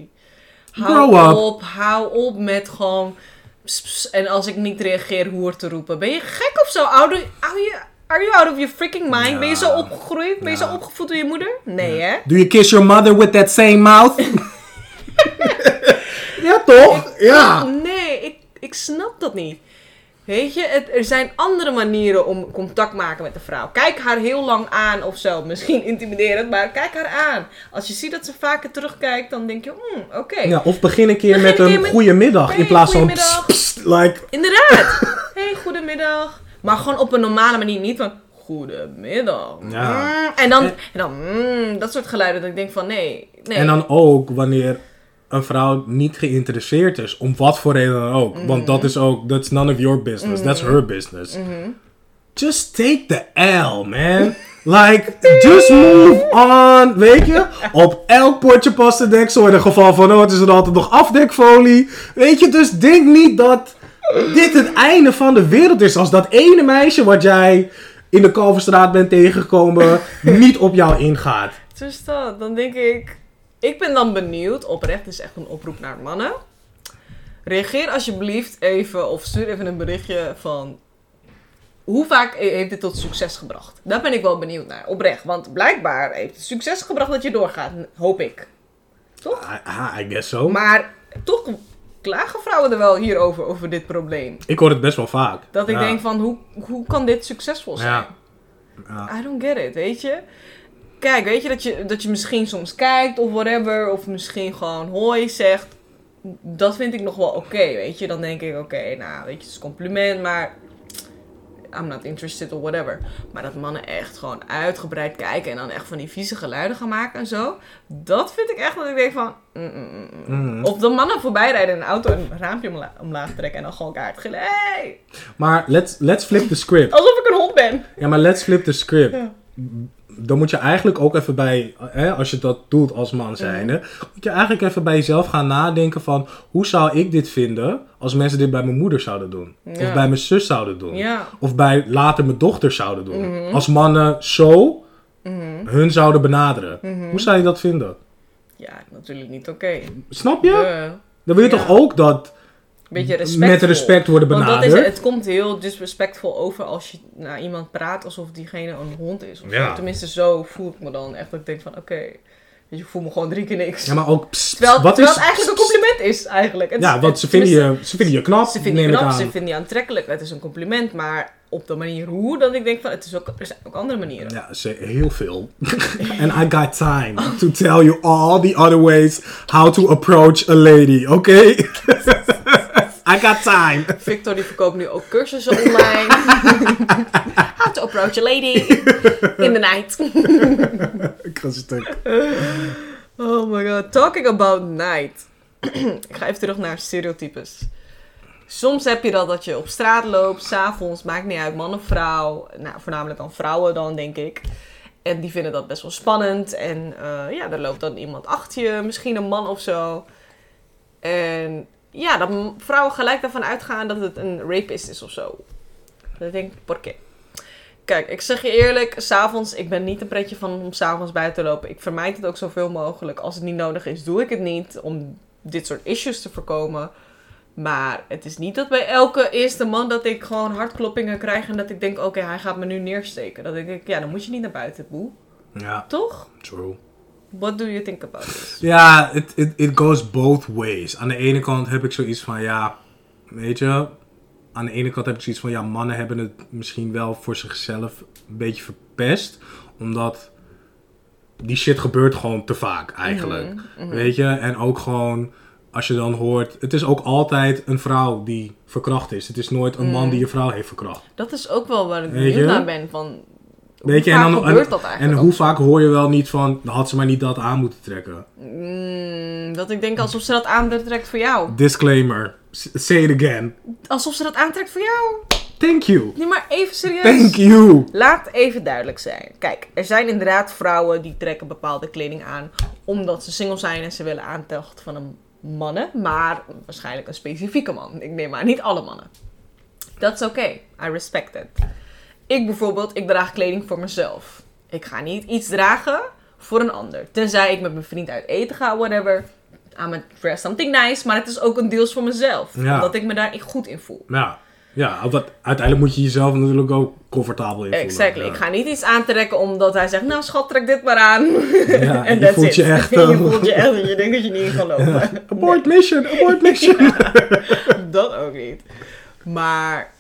Hou Grow up. op. Hou op met gewoon. En als ik niet reageer, hoer te roepen. Ben je gek of zo? Are you, are you, are you out of your freaking mind? Ja. Ben je zo opgegroeid? Ben je Ja. zo opgevoed door je moeder? Nee, hè? Do you kiss your mother with that same mouth? *laughs* ja, toch? Ja. Nee, ik, ik snap dat niet. Weet je, het, er zijn andere manieren om contact maken met een vrouw. Kijk haar heel lang aan of zo. Misschien *laughs* intimiderend, maar kijk haar aan. Als je ziet dat ze vaker terugkijkt, dan denk je, hmm, oké. Ja, of begin een keer Begin met een een goede middag Hey, in plaats van goeiemiddag. pst, pst, like Inderdaad. *laughs* hey, goedemiddag. Maar gewoon op een normale manier, niet van, goedemiddag. Ja. Mm, en dan, En- en dan mm, dat soort geluiden. Dat ik denk van, nee, nee. En dan ook wanneer een vrouw niet geïnteresseerd is, om wat voor reden dan ook. Want dat is ook, that's none of your business, that's her business. Mhm. Just take the L, man. Like, just move on, weet je? Op elk potje past de deksel in het geval van, oh, het is er altijd nog afdekfolie. Weet je, dus denk niet dat dit het einde van de wereld is. Als dat ene meisje wat jij in de Kalverstraat bent tegengekomen *laughs* niet op jou ingaat. Dus dat, dan denk ik... Ik ben dan benieuwd, oprecht is echt een oproep naar mannen. Reageer alsjeblieft even of stuur even een berichtje van... Hoe vaak heeft dit tot succes gebracht? Daar ben ik wel benieuwd naar, oprecht. Want blijkbaar heeft het succes gebracht dat je doorgaat, hoop ik. Toch? I, I- I guess so. Maar toch klagen vrouwen er wel hierover, over dit probleem. Ik hoor het best wel vaak. Dat ik Ja. denk van, hoe, hoe kan dit succesvol zijn? Ja. Ja. I don't get it, weet je? Kijk, weet je dat, je dat je misschien soms kijkt of whatever, of misschien gewoon hoi zegt. Dat vind ik nog wel oké, weet je? Dan denk ik, oké, nou, weet je, het is een compliment, maar I'm not interested or whatever. Maar dat mannen echt gewoon uitgebreid kijken en dan echt van die vieze geluiden gaan maken en zo. Dat vind ik echt dat ik denk van... mm, mm, mm. Of de mannen voorbij rijden in een auto een raampje omla- omlaag trekken en dan gewoon kaart gillen. Hey! Maar let's, let's flip the script. Alsof ik een hond ben. Ja, maar let's flip the script. Ja. Dan moet je eigenlijk ook even bij, hè, als je dat doet als man zijnde, moet je eigenlijk even bij jezelf gaan nadenken van, hoe zou ik dit vinden als mensen dit bij mijn moeder zouden doen? Ja. Of bij mijn zus zouden doen? Ja. Of bij later mijn dochter zouden doen? Mhm. Als mannen zo Mhm. hun zouden benaderen. Mhm. Hoe zou je dat vinden? Ja, natuurlijk niet oké. Snap je? Duh. Dan wil je toch ook dat Beetje respectvol. met respect worden Want dat benaderd? is, het komt heel disrespectvol over als je naar iemand praat alsof diegene een hond is. Of. Ja. Tenminste, zo voel ik me dan echt. Dat ik denk van, oké, je, ik voel me gewoon drie keer niks. Ja, maar ook, terwijl wat terwijl is... het eigenlijk een compliment is, eigenlijk. Het Ja, want ze vinden, je, ze vinden je knap, Ze vinden je knap, ze vinden je aantrekkelijk. Het is een compliment, maar op de manier hoe, dat ik denk van, het is ook, er zijn ook andere manieren. Ja, ze, heel veel. *laughs* And I got time to tell you all the other ways how to approach a lady, oké? *laughs* *laughs* I got time. Victor die verkoopt nu ook cursussen online. *laughs* How to approach a lady in the night. *laughs* Ik ga stuk. Oh my god, talking about night. *clears throat* ik ga even terug naar stereotypes. Soms heb je dat dat je op straat loopt, s'avonds, maakt niet uit, man of vrouw. Nou, voornamelijk dan vrouwen dan, denk ik. En die vinden dat best wel spannend. En eh, ja, er loopt dan iemand achter je, misschien een man of zo. En ja, dat vrouwen gelijk daarvan uitgaan dat het een rapist is of zo. Dat denk ik, por qué? Kijk, ik zeg je eerlijk, s'avonds, ik ben niet een pretje van om s'avonds buiten te lopen. Ik vermijd het ook zoveel mogelijk. Als het niet nodig is, doe ik het niet om dit soort issues te voorkomen. Maar het is niet dat bij elke eerste man dat ik gewoon hartkloppingen krijg en dat ik denk, oké, hij gaat me nu neersteken. Dat denk ik, ja, dan moet je niet naar buiten, boe. Ja, Toch? true. What do you think about this? Ja, it, it, it goes both ways. Aan de ene kant heb ik zoiets van, ja, weet je... Aan de ene kant heb ik zoiets van, ja, mannen hebben het misschien wel voor zichzelf een beetje verpest. Omdat die shit gebeurt gewoon te vaak eigenlijk. Mhm, mhm. Weet je? En ook gewoon, als je dan hoort... Het is ook altijd een vrouw die verkracht is. Het is nooit een man Mhm. die je vrouw heeft verkracht. Dat is ook wel waar ik benieuwd je? naar ben. Van, Weet je, en dan- gebeurt dat En hoe ook? vaak hoor je wel niet van... "Dan had ze maar niet dat aan moeten trekken. Mm, dat ik denk alsof ze dat aantrekt voor jou. Disclaimer. Say it again. Alsof ze dat aantrekt voor jou. Thank you. Nee, maar even serieus. Thank you. Laat even duidelijk zijn. Kijk, er zijn inderdaad vrouwen die trekken bepaalde kleding aan omdat ze single zijn en ze willen aandacht van een mannen, maar waarschijnlijk een specifieke man. Ik neem aan niet alle mannen. Dat is oké. I respect it. Ik bijvoorbeeld, ik draag kleding voor mezelf. Ik ga niet iets dragen voor een ander. Tenzij ik met mijn vriend uit eten ga, whatever. I'm gonna dress something nice, maar het is ook een deels voor mezelf. Ja. Omdat ik me daar goed in voel. Ja. Ja, uiteindelijk moet je jezelf natuurlijk ook comfortabel in voelen. Exactly. Ja. Ik ga niet iets aantrekken omdat hij zegt, nou schat, trek dit maar aan. Ja, *laughs* en je that's voelt it. je echt, *laughs* je eh, voelt je echt dat *laughs* je denkt dat je niet in kan lopen. Abort mission, abort mission. Dat ook niet. Maar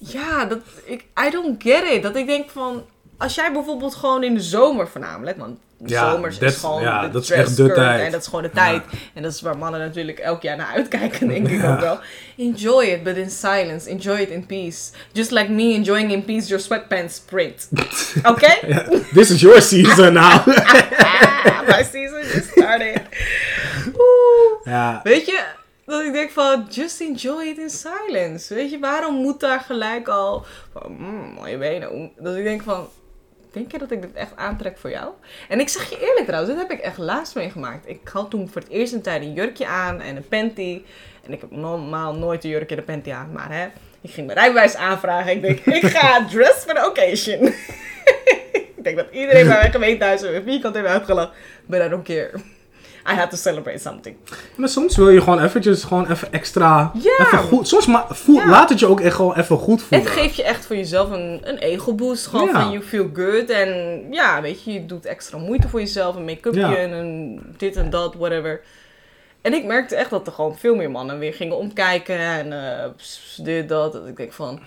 ja, dat, ik, I don't get it. Dat ik denk van, als jij bijvoorbeeld gewoon in de zomer voornamelijk, want de Ja, zomers is gewoon ja, de dat is echt de tijd. En dat is gewoon de Ja. tijd. En dat is waar mannen natuurlijk elk jaar naar uitkijken, denk ik ook wel. Enjoy it, but in silence. Enjoy it in peace. Just like me enjoying in peace your sweatpants print. *laughs* Oké? Ja, This is your season now. *laughs* Ah, my season just started. Oeh. Weet je, dat ik denk van, just enjoy it in silence. Weet je, waarom moet daar gelijk al van, mm, mooie benen. Dat ik denk van, denk je dat ik dit echt aantrek voor jou? En ik zeg je eerlijk trouwens, dit heb ik echt laatst meegemaakt. Ik had toen voor het eerst een tijd een jurkje aan en een panty. En ik heb normaal nooit een jurkje en een panty aan, maar hè, ik ging mijn rijbewijs aanvragen. Ik denk, *laughs* ik ga dress for the occasion. *laughs* ik denk dat iedereen bij mijn gemeentehuis een vierkant heeft uitgelachen. But I don't care. I had to celebrate something. Maar soms wil je gewoon eventjes gewoon even extra. Ja. Even goed. Soms ma- voel, Ja. laat het je ook echt gewoon even goed voelen. Het geeft je echt voor jezelf een, een ego-boost. Gewoon Ja. van you feel good. En ja, weet je, je doet extra moeite voor jezelf. Een make-upje Ja. en een dit en dat, whatever. En ik merkte echt dat er gewoon veel meer mannen weer gingen omkijken. En eh, dit, dat. Dat ik denk van,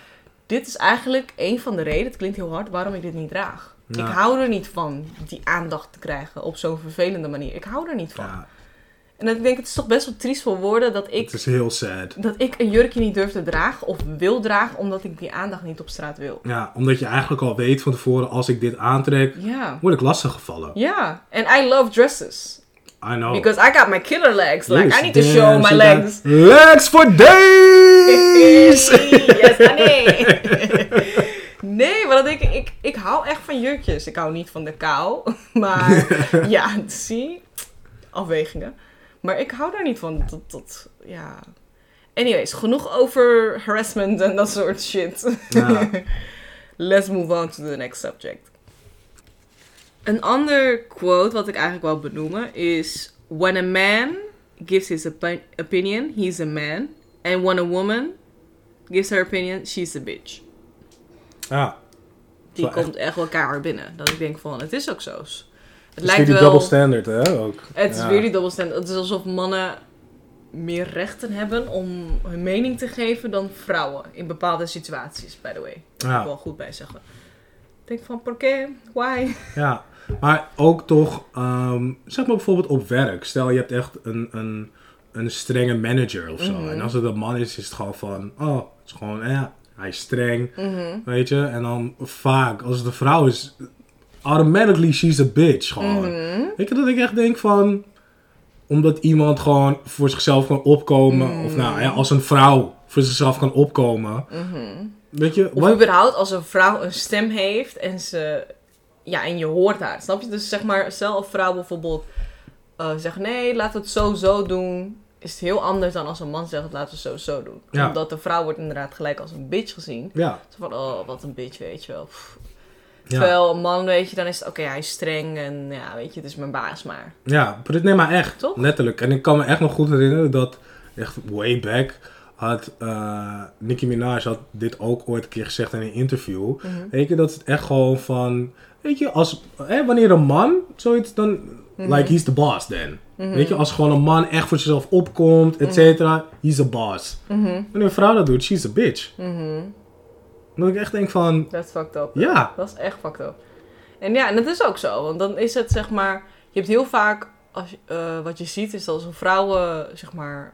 dit is eigenlijk een van de redenen, het klinkt heel hard, waarom ik dit niet draag. Ja. Ik hou er niet van die aandacht te krijgen op zo'n vervelende manier. Ik hou er niet van. Ja, En ik denk, het is toch best wel triest voor woorden dat ik het is heel sad. dat ik een jurkje niet durf te dragen of wil dragen omdat ik die aandacht niet op straat wil. Ja, omdat je eigenlijk al weet van tevoren, als ik dit aantrek, Ja. word ik lastig gevallen. Ja. And I love dresses. I know. Because I got my killer legs. Like, Yes, I need to show my legs. Legs for *laughs* days! yes, honey. *laughs* nee, maar dat denk ik, ik, ik hou echt van jurkjes. Ik hou niet van de kou. *laughs* Maar *laughs* ja, zie, afwegingen. Maar ik hou daar niet van. Dat, dat, ja. Anyways, genoeg over harassment en dat soort shit. Ja. *laughs* Let's move on to the next subject. Een ander quote wat ik eigenlijk wil benoemen is: When a man gives his opi- opinion, he's a man. And when a woman gives her opinion, she's a bitch. Ja. Die echt- komt echt wel keihard binnen. Dat ik denk van, het is ook zo. Het Het is lijkt weer die wel... double standard, hè? Ook. Het is weer die dubbelstand. Het is alsof mannen meer rechten hebben om hun mening te geven dan vrouwen. In bepaalde situaties, by the way. Moet Ja. ik wel goed bij zeggen. Ik denk van, por qué? Why? *laughs* Ja, maar ook toch, ehm, zeg maar bijvoorbeeld op werk. Stel je hebt echt een, een, een strenge manager of zo. Mhm. En als het een man is, is het gewoon van, oh, het is gewoon, ja, hij is streng, Mhm. weet je. En dan vaak, als het een vrouw is, automatically she's a bitch gewoon. Mhm. Weet je dat ik echt denk van, omdat iemand gewoon voor zichzelf kan opkomen, Mhm. of nou ja, als een vrouw voor zichzelf kan opkomen. Weet je, Of wat? überhaupt als een vrouw een stem heeft en ze... Ja, en je hoort haar. Snap je? Dus zeg maar, stel een vrouw bijvoorbeeld eh, zegt... Nee, we het zo zo doen. Is het heel anders dan als een man zegt... Laten we zo zo doen. Ja. Omdat de vrouw wordt inderdaad gelijk als een bitch gezien. Ja, Zo van, oh, wat een bitch, weet je wel. Pff. ja. Terwijl een man, weet je, dan is het... Oké, hij is streng en ja, weet je, het is mijn baas maar. Ja, nee, maar echt. Toch? Letterlijk. En ik kan me echt nog goed herinneren dat, echt way back, had eh Nicki Minaj had dit ook ooit een keer gezegd in een interview. Mhm. Weet je, dat het echt gewoon van, weet je, als, hè, wanneer een man zoiets, dan, Mhm. like, he's the boss then. Mhm. Weet je, als gewoon een man echt voor zichzelf opkomt, et cetera, he's a boss. Mhm. Wanneer een vrouw dat doet, she's a bitch. Mhm. Dat ik echt denk van, Dat is fucked up. ja, Dat is echt fucked up. En ja, en dat is ook zo. Want dan is het zeg maar... Je hebt heel vaak... Als, eh, wat je ziet is dat als een vrouwen zeg maar...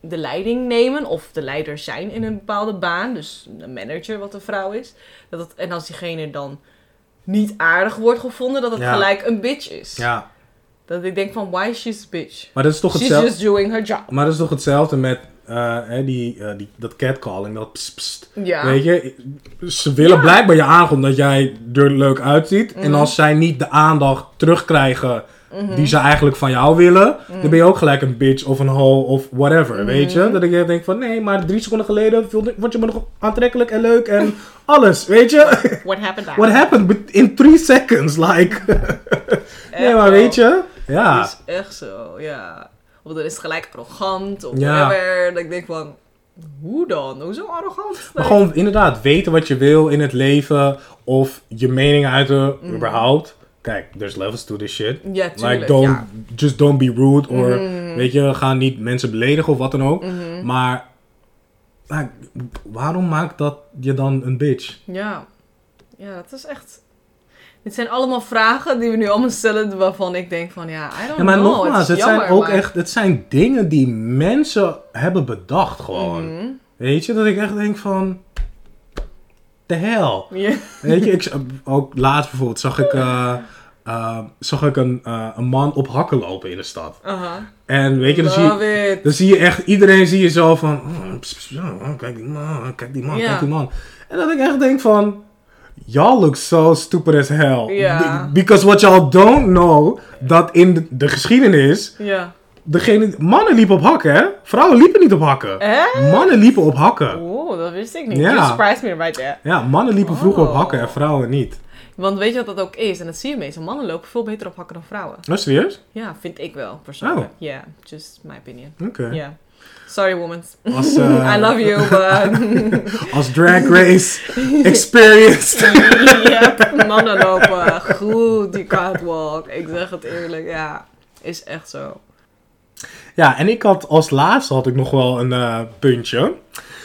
De leiding nemen. Of de leider zijn in een bepaalde baan. Dus een manager wat een vrouw is. Dat het, en als diegene dan niet aardig wordt gevonden. Dat het Ja. gelijk een bitch is. ja. Dat ik denk van... Why she's a bitch? Maar dat is toch She's hetzelfde. just doing her job. Maar dat is toch hetzelfde met eh, hè, die, eh, die, dat catcalling, dat pst, pst. Ja. Weet je, ze willen Ja. blijkbaar je aangaan omdat jij er leuk uitziet. En Mhm. als zij niet de aandacht terugkrijgen Mhm. die ze eigenlijk van jou willen, dan ben je ook gelijk een bitch of een hoe of whatever, weet je. Mhm. Dat ik denk van, nee, maar drie seconden geleden vond, je me nog aantrekkelijk en leuk en *laughs* alles, weet je. What happened? What happened in three seconds, like. *laughs* nee, Echt maar wel. weet je, ja. Dat is echt zo, ja. Of dan is het gelijk arrogant of Ja. whatever. Dat ik denk van, hoe dan? Hoezo arrogant? Maar gewoon inderdaad weten wat je wil in het leven. Of je mening uiten, Mhm. überhaupt. Kijk, there's levels to this shit. Ja, tuurlijk. Like, don't, ja. just don't be rude. Or, Mhm. weet je, ga niet mensen beledigen of wat dan ook. Mhm. Maar, like, waarom maakt dat je dan een bitch? ja. Ja, dat is echt... Dit zijn allemaal vragen die we nu allemaal stellen waarvan ik denk van, ja, I don't Ja, maar know. nogmaals, het zijn ook maar- echt, het zijn dingen die mensen hebben bedacht gewoon. Mhm. Weet je, dat ik echt denk van, the hell. Ja. Weet je, ik, ook laatst bijvoorbeeld zag ik, eh, eh, zag ik een, eh, een man op hakken lopen in de stad. Aha. En weet je, dan zie je, it. dan zie je echt, iedereen zie je zo van, oh, pss, pss, oh, kijk die man, kijk die man, Ja. kijk die man. En dat ik echt denk van, Y'all look so stupid as hell. Because what y'all don't know, dat in de, de geschiedenis, degene, mannen liepen op hakken, hè? Vrouwen liepen niet op hakken. Mannen liepen op hakken. Dat wist ik niet. Ja. You surprised me right there. Ja, mannen liepen vroeger op hakken en vrouwen niet. Want weet je wat dat ook is? En dat zie je meestal. Mannen lopen veel beter op hakken dan vrouwen. Oh, serieus? Ja, vind ik wel, persoonlijk. Oh. Ja, just my opinion. Oké. Ja. Sorry, woman. Als, *laughs* eh, I love you, but... *laughs* Als drag race *laughs* experienced. yep, mannen lopen goed die catwalk. Ik zeg het eerlijk, ja. Is echt zo. Ja, en ik had als laatste had ik nog wel een eh, puntje.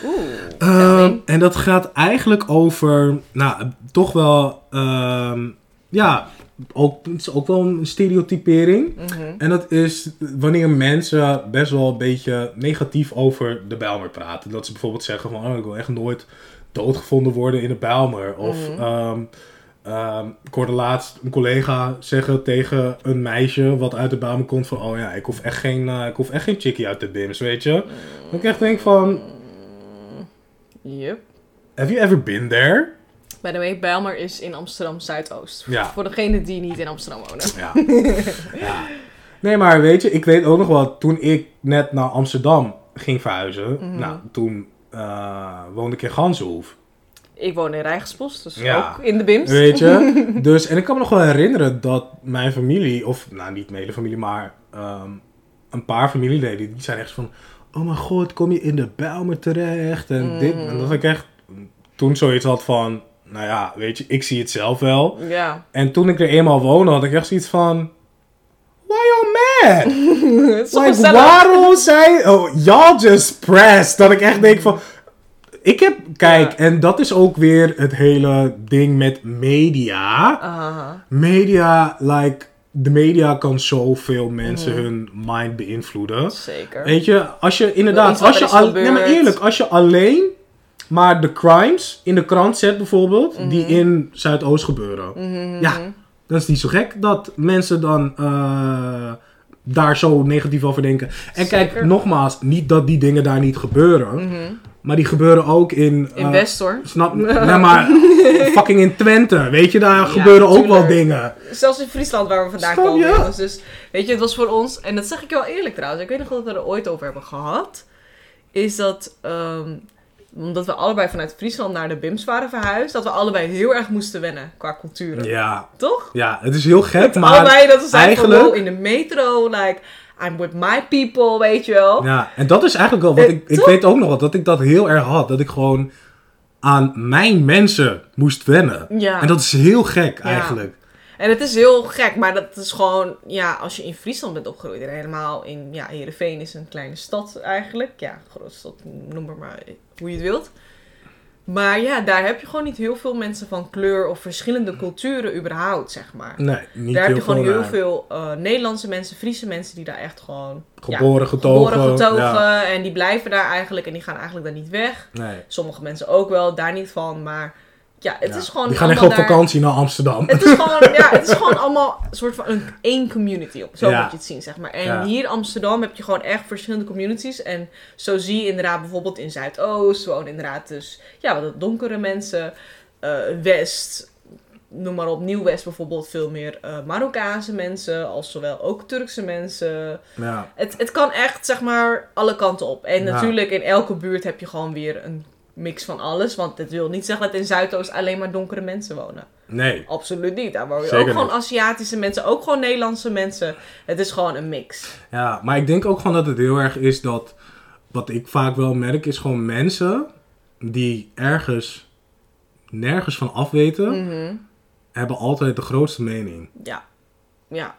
Oeh. Ehm, en dat gaat eigenlijk over, nou, toch wel, ehm, ja, ook, het is ook wel een stereotypering. Mhm. En dat is wanneer mensen best wel een beetje negatief over de Bijlmer praten. Dat ze bijvoorbeeld zeggen van, oh, ik wil echt nooit doodgevonden worden in de Bijlmer. Of, Mhm. ehm, ehm, ik hoorde laatst een collega zeggen tegen een meisje wat uit de Bijlmer komt van, oh ja, ik hoef echt geen, eh, ik hoef echt geen chickie uit de BIMS, weet je. Dat ik echt denk van, Yep. have you ever been there? By the way, Bijlmer is in Amsterdam Zuidoost. Ja. Voor degenen die niet in Amsterdam wonen. Ja. ja. Nee, maar weet je, ik weet ook nog wel, toen ik net naar Amsterdam ging verhuizen, Mhm. nou, toen eh, woonde ik in Ganshoef. Ik woon in Rijgersbos, dus Ja. ook in de BIMS. Weet je? *laughs* Dus, en ik kan me nog wel herinneren dat mijn familie, of nou niet mijn hele familie, maar ehm, een paar familieleden, die zijn echt van, oh mijn god, kom je in de Bijlmer terecht? En dit, en dat ik echt toen zoiets had van, nou ja, weet je, ik zie het zelf wel. Ja. En toen ik er eenmaal woonde, had ik echt zoiets van, why you mad? *laughs* Het is toch Like, waarom zijn... Oh, y'all just pressed. Dat ik echt denk van... Ik heb... Kijk, Ja. en dat is ook weer het hele ding met media. Media, like... De media kan zoveel mensen Mhm. hun mind beïnvloeden. Zeker. Weet je, als je inderdaad... Als je al, nee, maar eerlijk, als je alleen maar de crimes in de krant zet bijvoorbeeld... die in Zuidoost gebeuren. Mhm. Ja, dat is niet zo gek dat mensen dan eh, daar zo negatief over denken. En kijk, nogmaals, niet dat die dingen daar niet gebeuren, Mhm. Maar die gebeuren ook in. In West hoor. Snap *laughs* Nee, maar fucking in Twente, weet je, daar Ja, gebeuren ook wel dingen. Zelfs in Friesland waar we vandaan komen. jongens. Dus weet je, het was voor ons, en dat zeg ik je wel eerlijk trouwens, ik weet nog dat we er ooit over hebben gehad, is dat, ehm, omdat we allebei vanuit Friesland naar de BIMS waren verhuisd, dat we allebei heel erg moesten wennen qua culturen. Ja, Toch? ja, het is heel gek, maar. allebei dat we eigenlijk- wow, in de metro, like, I'm with my people, weet je wel. Ja, en dat is eigenlijk wel wat ik. Ik weet ook nog wel dat ik dat heel erg had. Dat ik gewoon aan mijn mensen moest wennen. Ja. En dat is heel gek Ja. eigenlijk. En het is heel gek, maar dat is gewoon, ja, als je in Friesland bent opgegroeid en helemaal in, ja, Heerenveen is een kleine stad eigenlijk. Ja, grote stad, noem maar, maar hoe je het wilt. Maar ja, daar heb je gewoon niet heel veel mensen van kleur of verschillende culturen überhaupt, zeg maar. Nee, niet daar heb je gewoon heel veel eh, Nederlandse mensen, Friese mensen die daar echt gewoon ja, Geboren, getogen. geboren, getogen. ja. En die blijven daar eigenlijk en die gaan eigenlijk daar niet weg. Nee. Sommige mensen ook wel, daar niet van. Maar ja, het Ja. is gewoon Die gaan echt op daar- vakantie naar Amsterdam. het is gewoon, *laughs* ja, het is gewoon allemaal een soort van een één community op. Zo Ja. moet je het zien, zeg maar. En Ja. hier in Amsterdam heb je gewoon echt verschillende communities. En zo zie je inderdaad bijvoorbeeld in Zuidoost wonen inderdaad dus, ja, wat donkere mensen. Eh, West, noem maar op, Nieuw-West bijvoorbeeld veel meer eh Marokkaanse mensen. Als zowel ook Turkse mensen. Ja. Het, het kan echt, zeg maar, alle kanten op. En Ja. natuurlijk in elke buurt heb je gewoon weer een mix van alles. Want het wil niet zeggen dat in Zuidoost alleen maar donkere mensen wonen. Nee. Absoluut niet. Daar wonen Zeker ook gewoon niet. Aziatische mensen, ook gewoon Nederlandse mensen. Het is gewoon een mix. Ja, maar ik denk ook gewoon dat het heel erg is dat... Wat ik vaak wel merk is gewoon mensen die ergens nergens van afweten... Mhm. hebben altijd de grootste mening. Ja. Ja.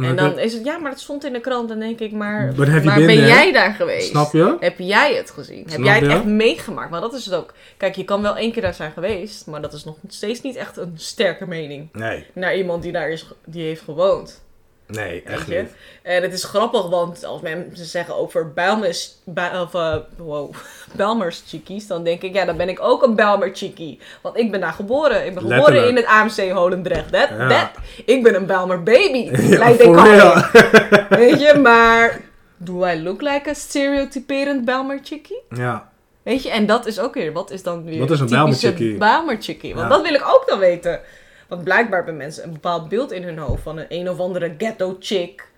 Maar En dan is het, ja, maar het stond in de krant. Dan denk ik, maar, maar ben there? jij daar geweest? Snap je? Heb jij het gezien? Heb jij het je? echt meegemaakt? Want dat is het ook. Kijk, je kan wel één keer daar zijn geweest, maar dat is nog steeds niet echt een sterke mening. Nee, Naar iemand die daar is, die heeft gewoond. Nee, echt niet. En het is grappig, want als mensen zeggen over Bijlmers, bij, of, eh, wow, *laughs* Bijlmers chickies, dan denk ik, ja, dan ben ik ook een Bijlmer chickie. Want ik ben daar geboren. Ik ben geboren Letterlijk. in het AMC Holendrecht. Dat, Ja. dat. Ik ben een Bijlmer baby. *laughs* Ja, lijkt ik for al. real. *laughs* Weet je, maar do I look like a stereotyperend Bijlmer chickie? Ja. Weet je, en dat is ook weer, wat is dan weer Wat is een typische Bijlmerchickie? Bijlmerchickie? Want Ja. dat wil ik ook dan weten. Want blijkbaar hebben mensen een bepaald beeld in hun hoofd van een een of andere ghetto chick.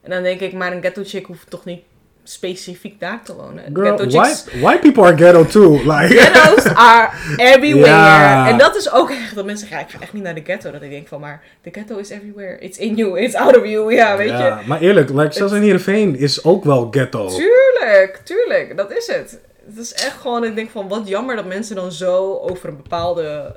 En dan denk ik, maar een ghetto chick hoeft toch niet specifiek daar te wonen. Girl, white, white people are ghetto too. *laughs* Like, Ghettos are everywhere. En dat is ook echt dat mensen zeggen, ja, ik ga echt niet naar de ghetto. Dat ik denk van, maar de ghetto is everywhere. It's in you, it's out of you. Ja, weet je. Ja, maar eerlijk, like, zelfs in Heerenveen is ook wel ghetto. Tuurlijk, tuurlijk. Dat is het. Het is echt gewoon, ik denk van, wat jammer dat mensen dan zo over een bepaalde,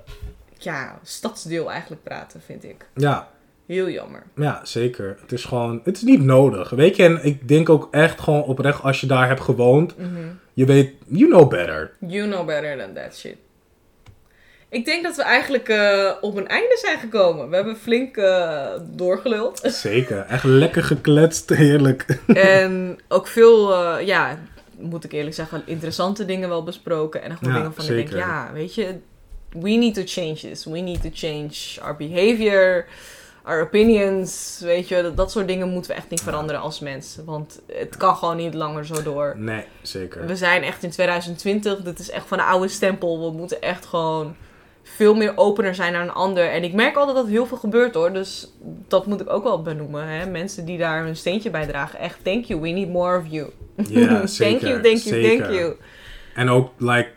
ja, stadsdeel eigenlijk praten, vind ik. Ja, Heel jammer. ja, zeker. Het is gewoon, het is niet nodig. Weet je, en ik denk ook echt gewoon oprecht, als je daar hebt gewoond, Mhm. je weet, you know better. You know better than that shit. Ik denk dat we eigenlijk eh, op een einde zijn gekomen. We hebben flink eh, doorgeluld. *laughs* Zeker, echt lekker gekletst, heerlijk. en ook veel, eh, ja, moet ik eerlijk zeggen, interessante dingen wel besproken. En gewoon Ja, dingen van ik denk, ja, weet je, we need to change this. We need to change our behavior, our opinions. Weet je, dat, dat soort dingen moeten we echt niet veranderen als mensen. Want het kan gewoon niet langer zo door. Nee, zeker. We zijn echt in 2020. Dit is echt van een oude stempel. We moeten echt gewoon veel meer opener zijn naar een ander. En ik merk altijd dat heel veel gebeurt hoor. Dus dat moet ik ook wel benoemen. Hè? Mensen die daar hun steentje bij dragen. Echt, thank you. We need more of you. Ja, zeker. thank you, thank you, zeker. thank you. En ook, like,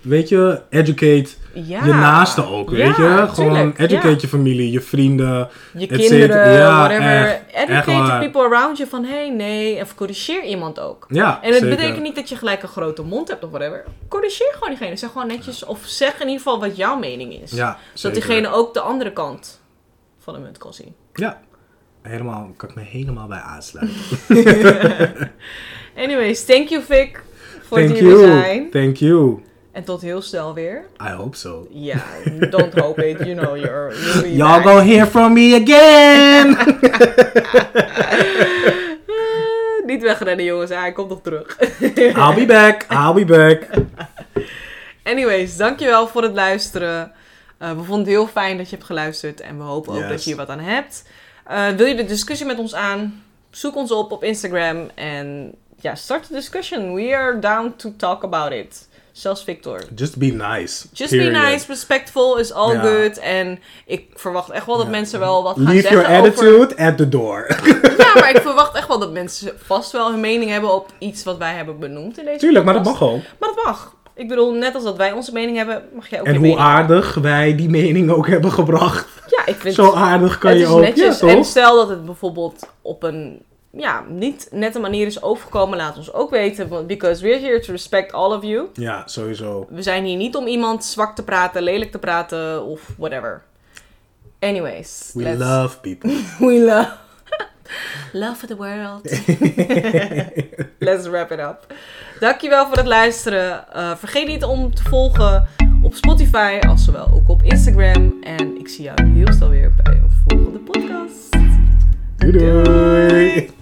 weet je, educate Ja. je naasten ook, weet Ja, je? Gewoon tuurlijk, educate ja. je familie, je vrienden. Je kinderen. Ja, whatever. echt, echt Educate the waar. people around you van, hey, nee. Of corrigeer iemand ook. Ja, En het zeker. betekent niet dat je gelijk een grote mond hebt of whatever. Corrigeer gewoon diegene. Zeg gewoon netjes. Of zeg in ieder geval wat jouw mening is. Ja, Zodat diegene ook de andere kant van de munt kan zien. Ja, helemaal, kan ik me helemaal bij aansluiten. *laughs* *laughs* Anyways, thank you Vic voor Thank you, zijn. thank you. En tot heel snel weer. I hope so. Ja, don't hope it. You know you're... you'll be *laughs* Y'all gonna hear from me again! *laughs* Niet wegrennen jongens, hij komt nog terug. *laughs* I'll be back, I'll be back. Anyways, dankjewel voor het luisteren. Eh, we vonden het heel fijn dat je hebt geluisterd. En we hopen ook dat je hier wat aan hebt. Eh, wil je de discussie met ons aan? Zoek ons op op Instagram. En ja, start the discussion. We are down to talk about it. Zelfs Victor. Just be nice. Just period. be nice, respectful is all good. En ik verwacht echt wel dat mensen wel wat gaan Leave zeggen your over... attitude at the door. *laughs* Ja, maar ik verwacht echt wel dat mensen vast wel hun mening hebben op iets wat wij hebben benoemd in deze Tuurlijk, maar dat mag ook. Maar dat mag. Ik bedoel, net als dat wij onze mening hebben, mag jij ook En je hoe mening aardig wij die mening ook hebben gebracht. Ja, ik vind Zo aardig kan het je is ook. netjes. Ja, en stel dat het bijvoorbeeld op een ja, niet nette manier is overgekomen, laat ons ook weten. Because we're here to respect all of you. Ja, sowieso. We zijn hier niet om iemand zwak te praten, lelijk te praten of whatever. Anyways. We let's- love people. *laughs* We love. *laughs* love for the world. *laughs* let's wrap it up. Dankjewel voor het luisteren. Eh, vergeet niet om te volgen op Spotify, als zowel ook op Instagram. En ik zie jou heel snel weer bij een volgende podcast. Doei doei.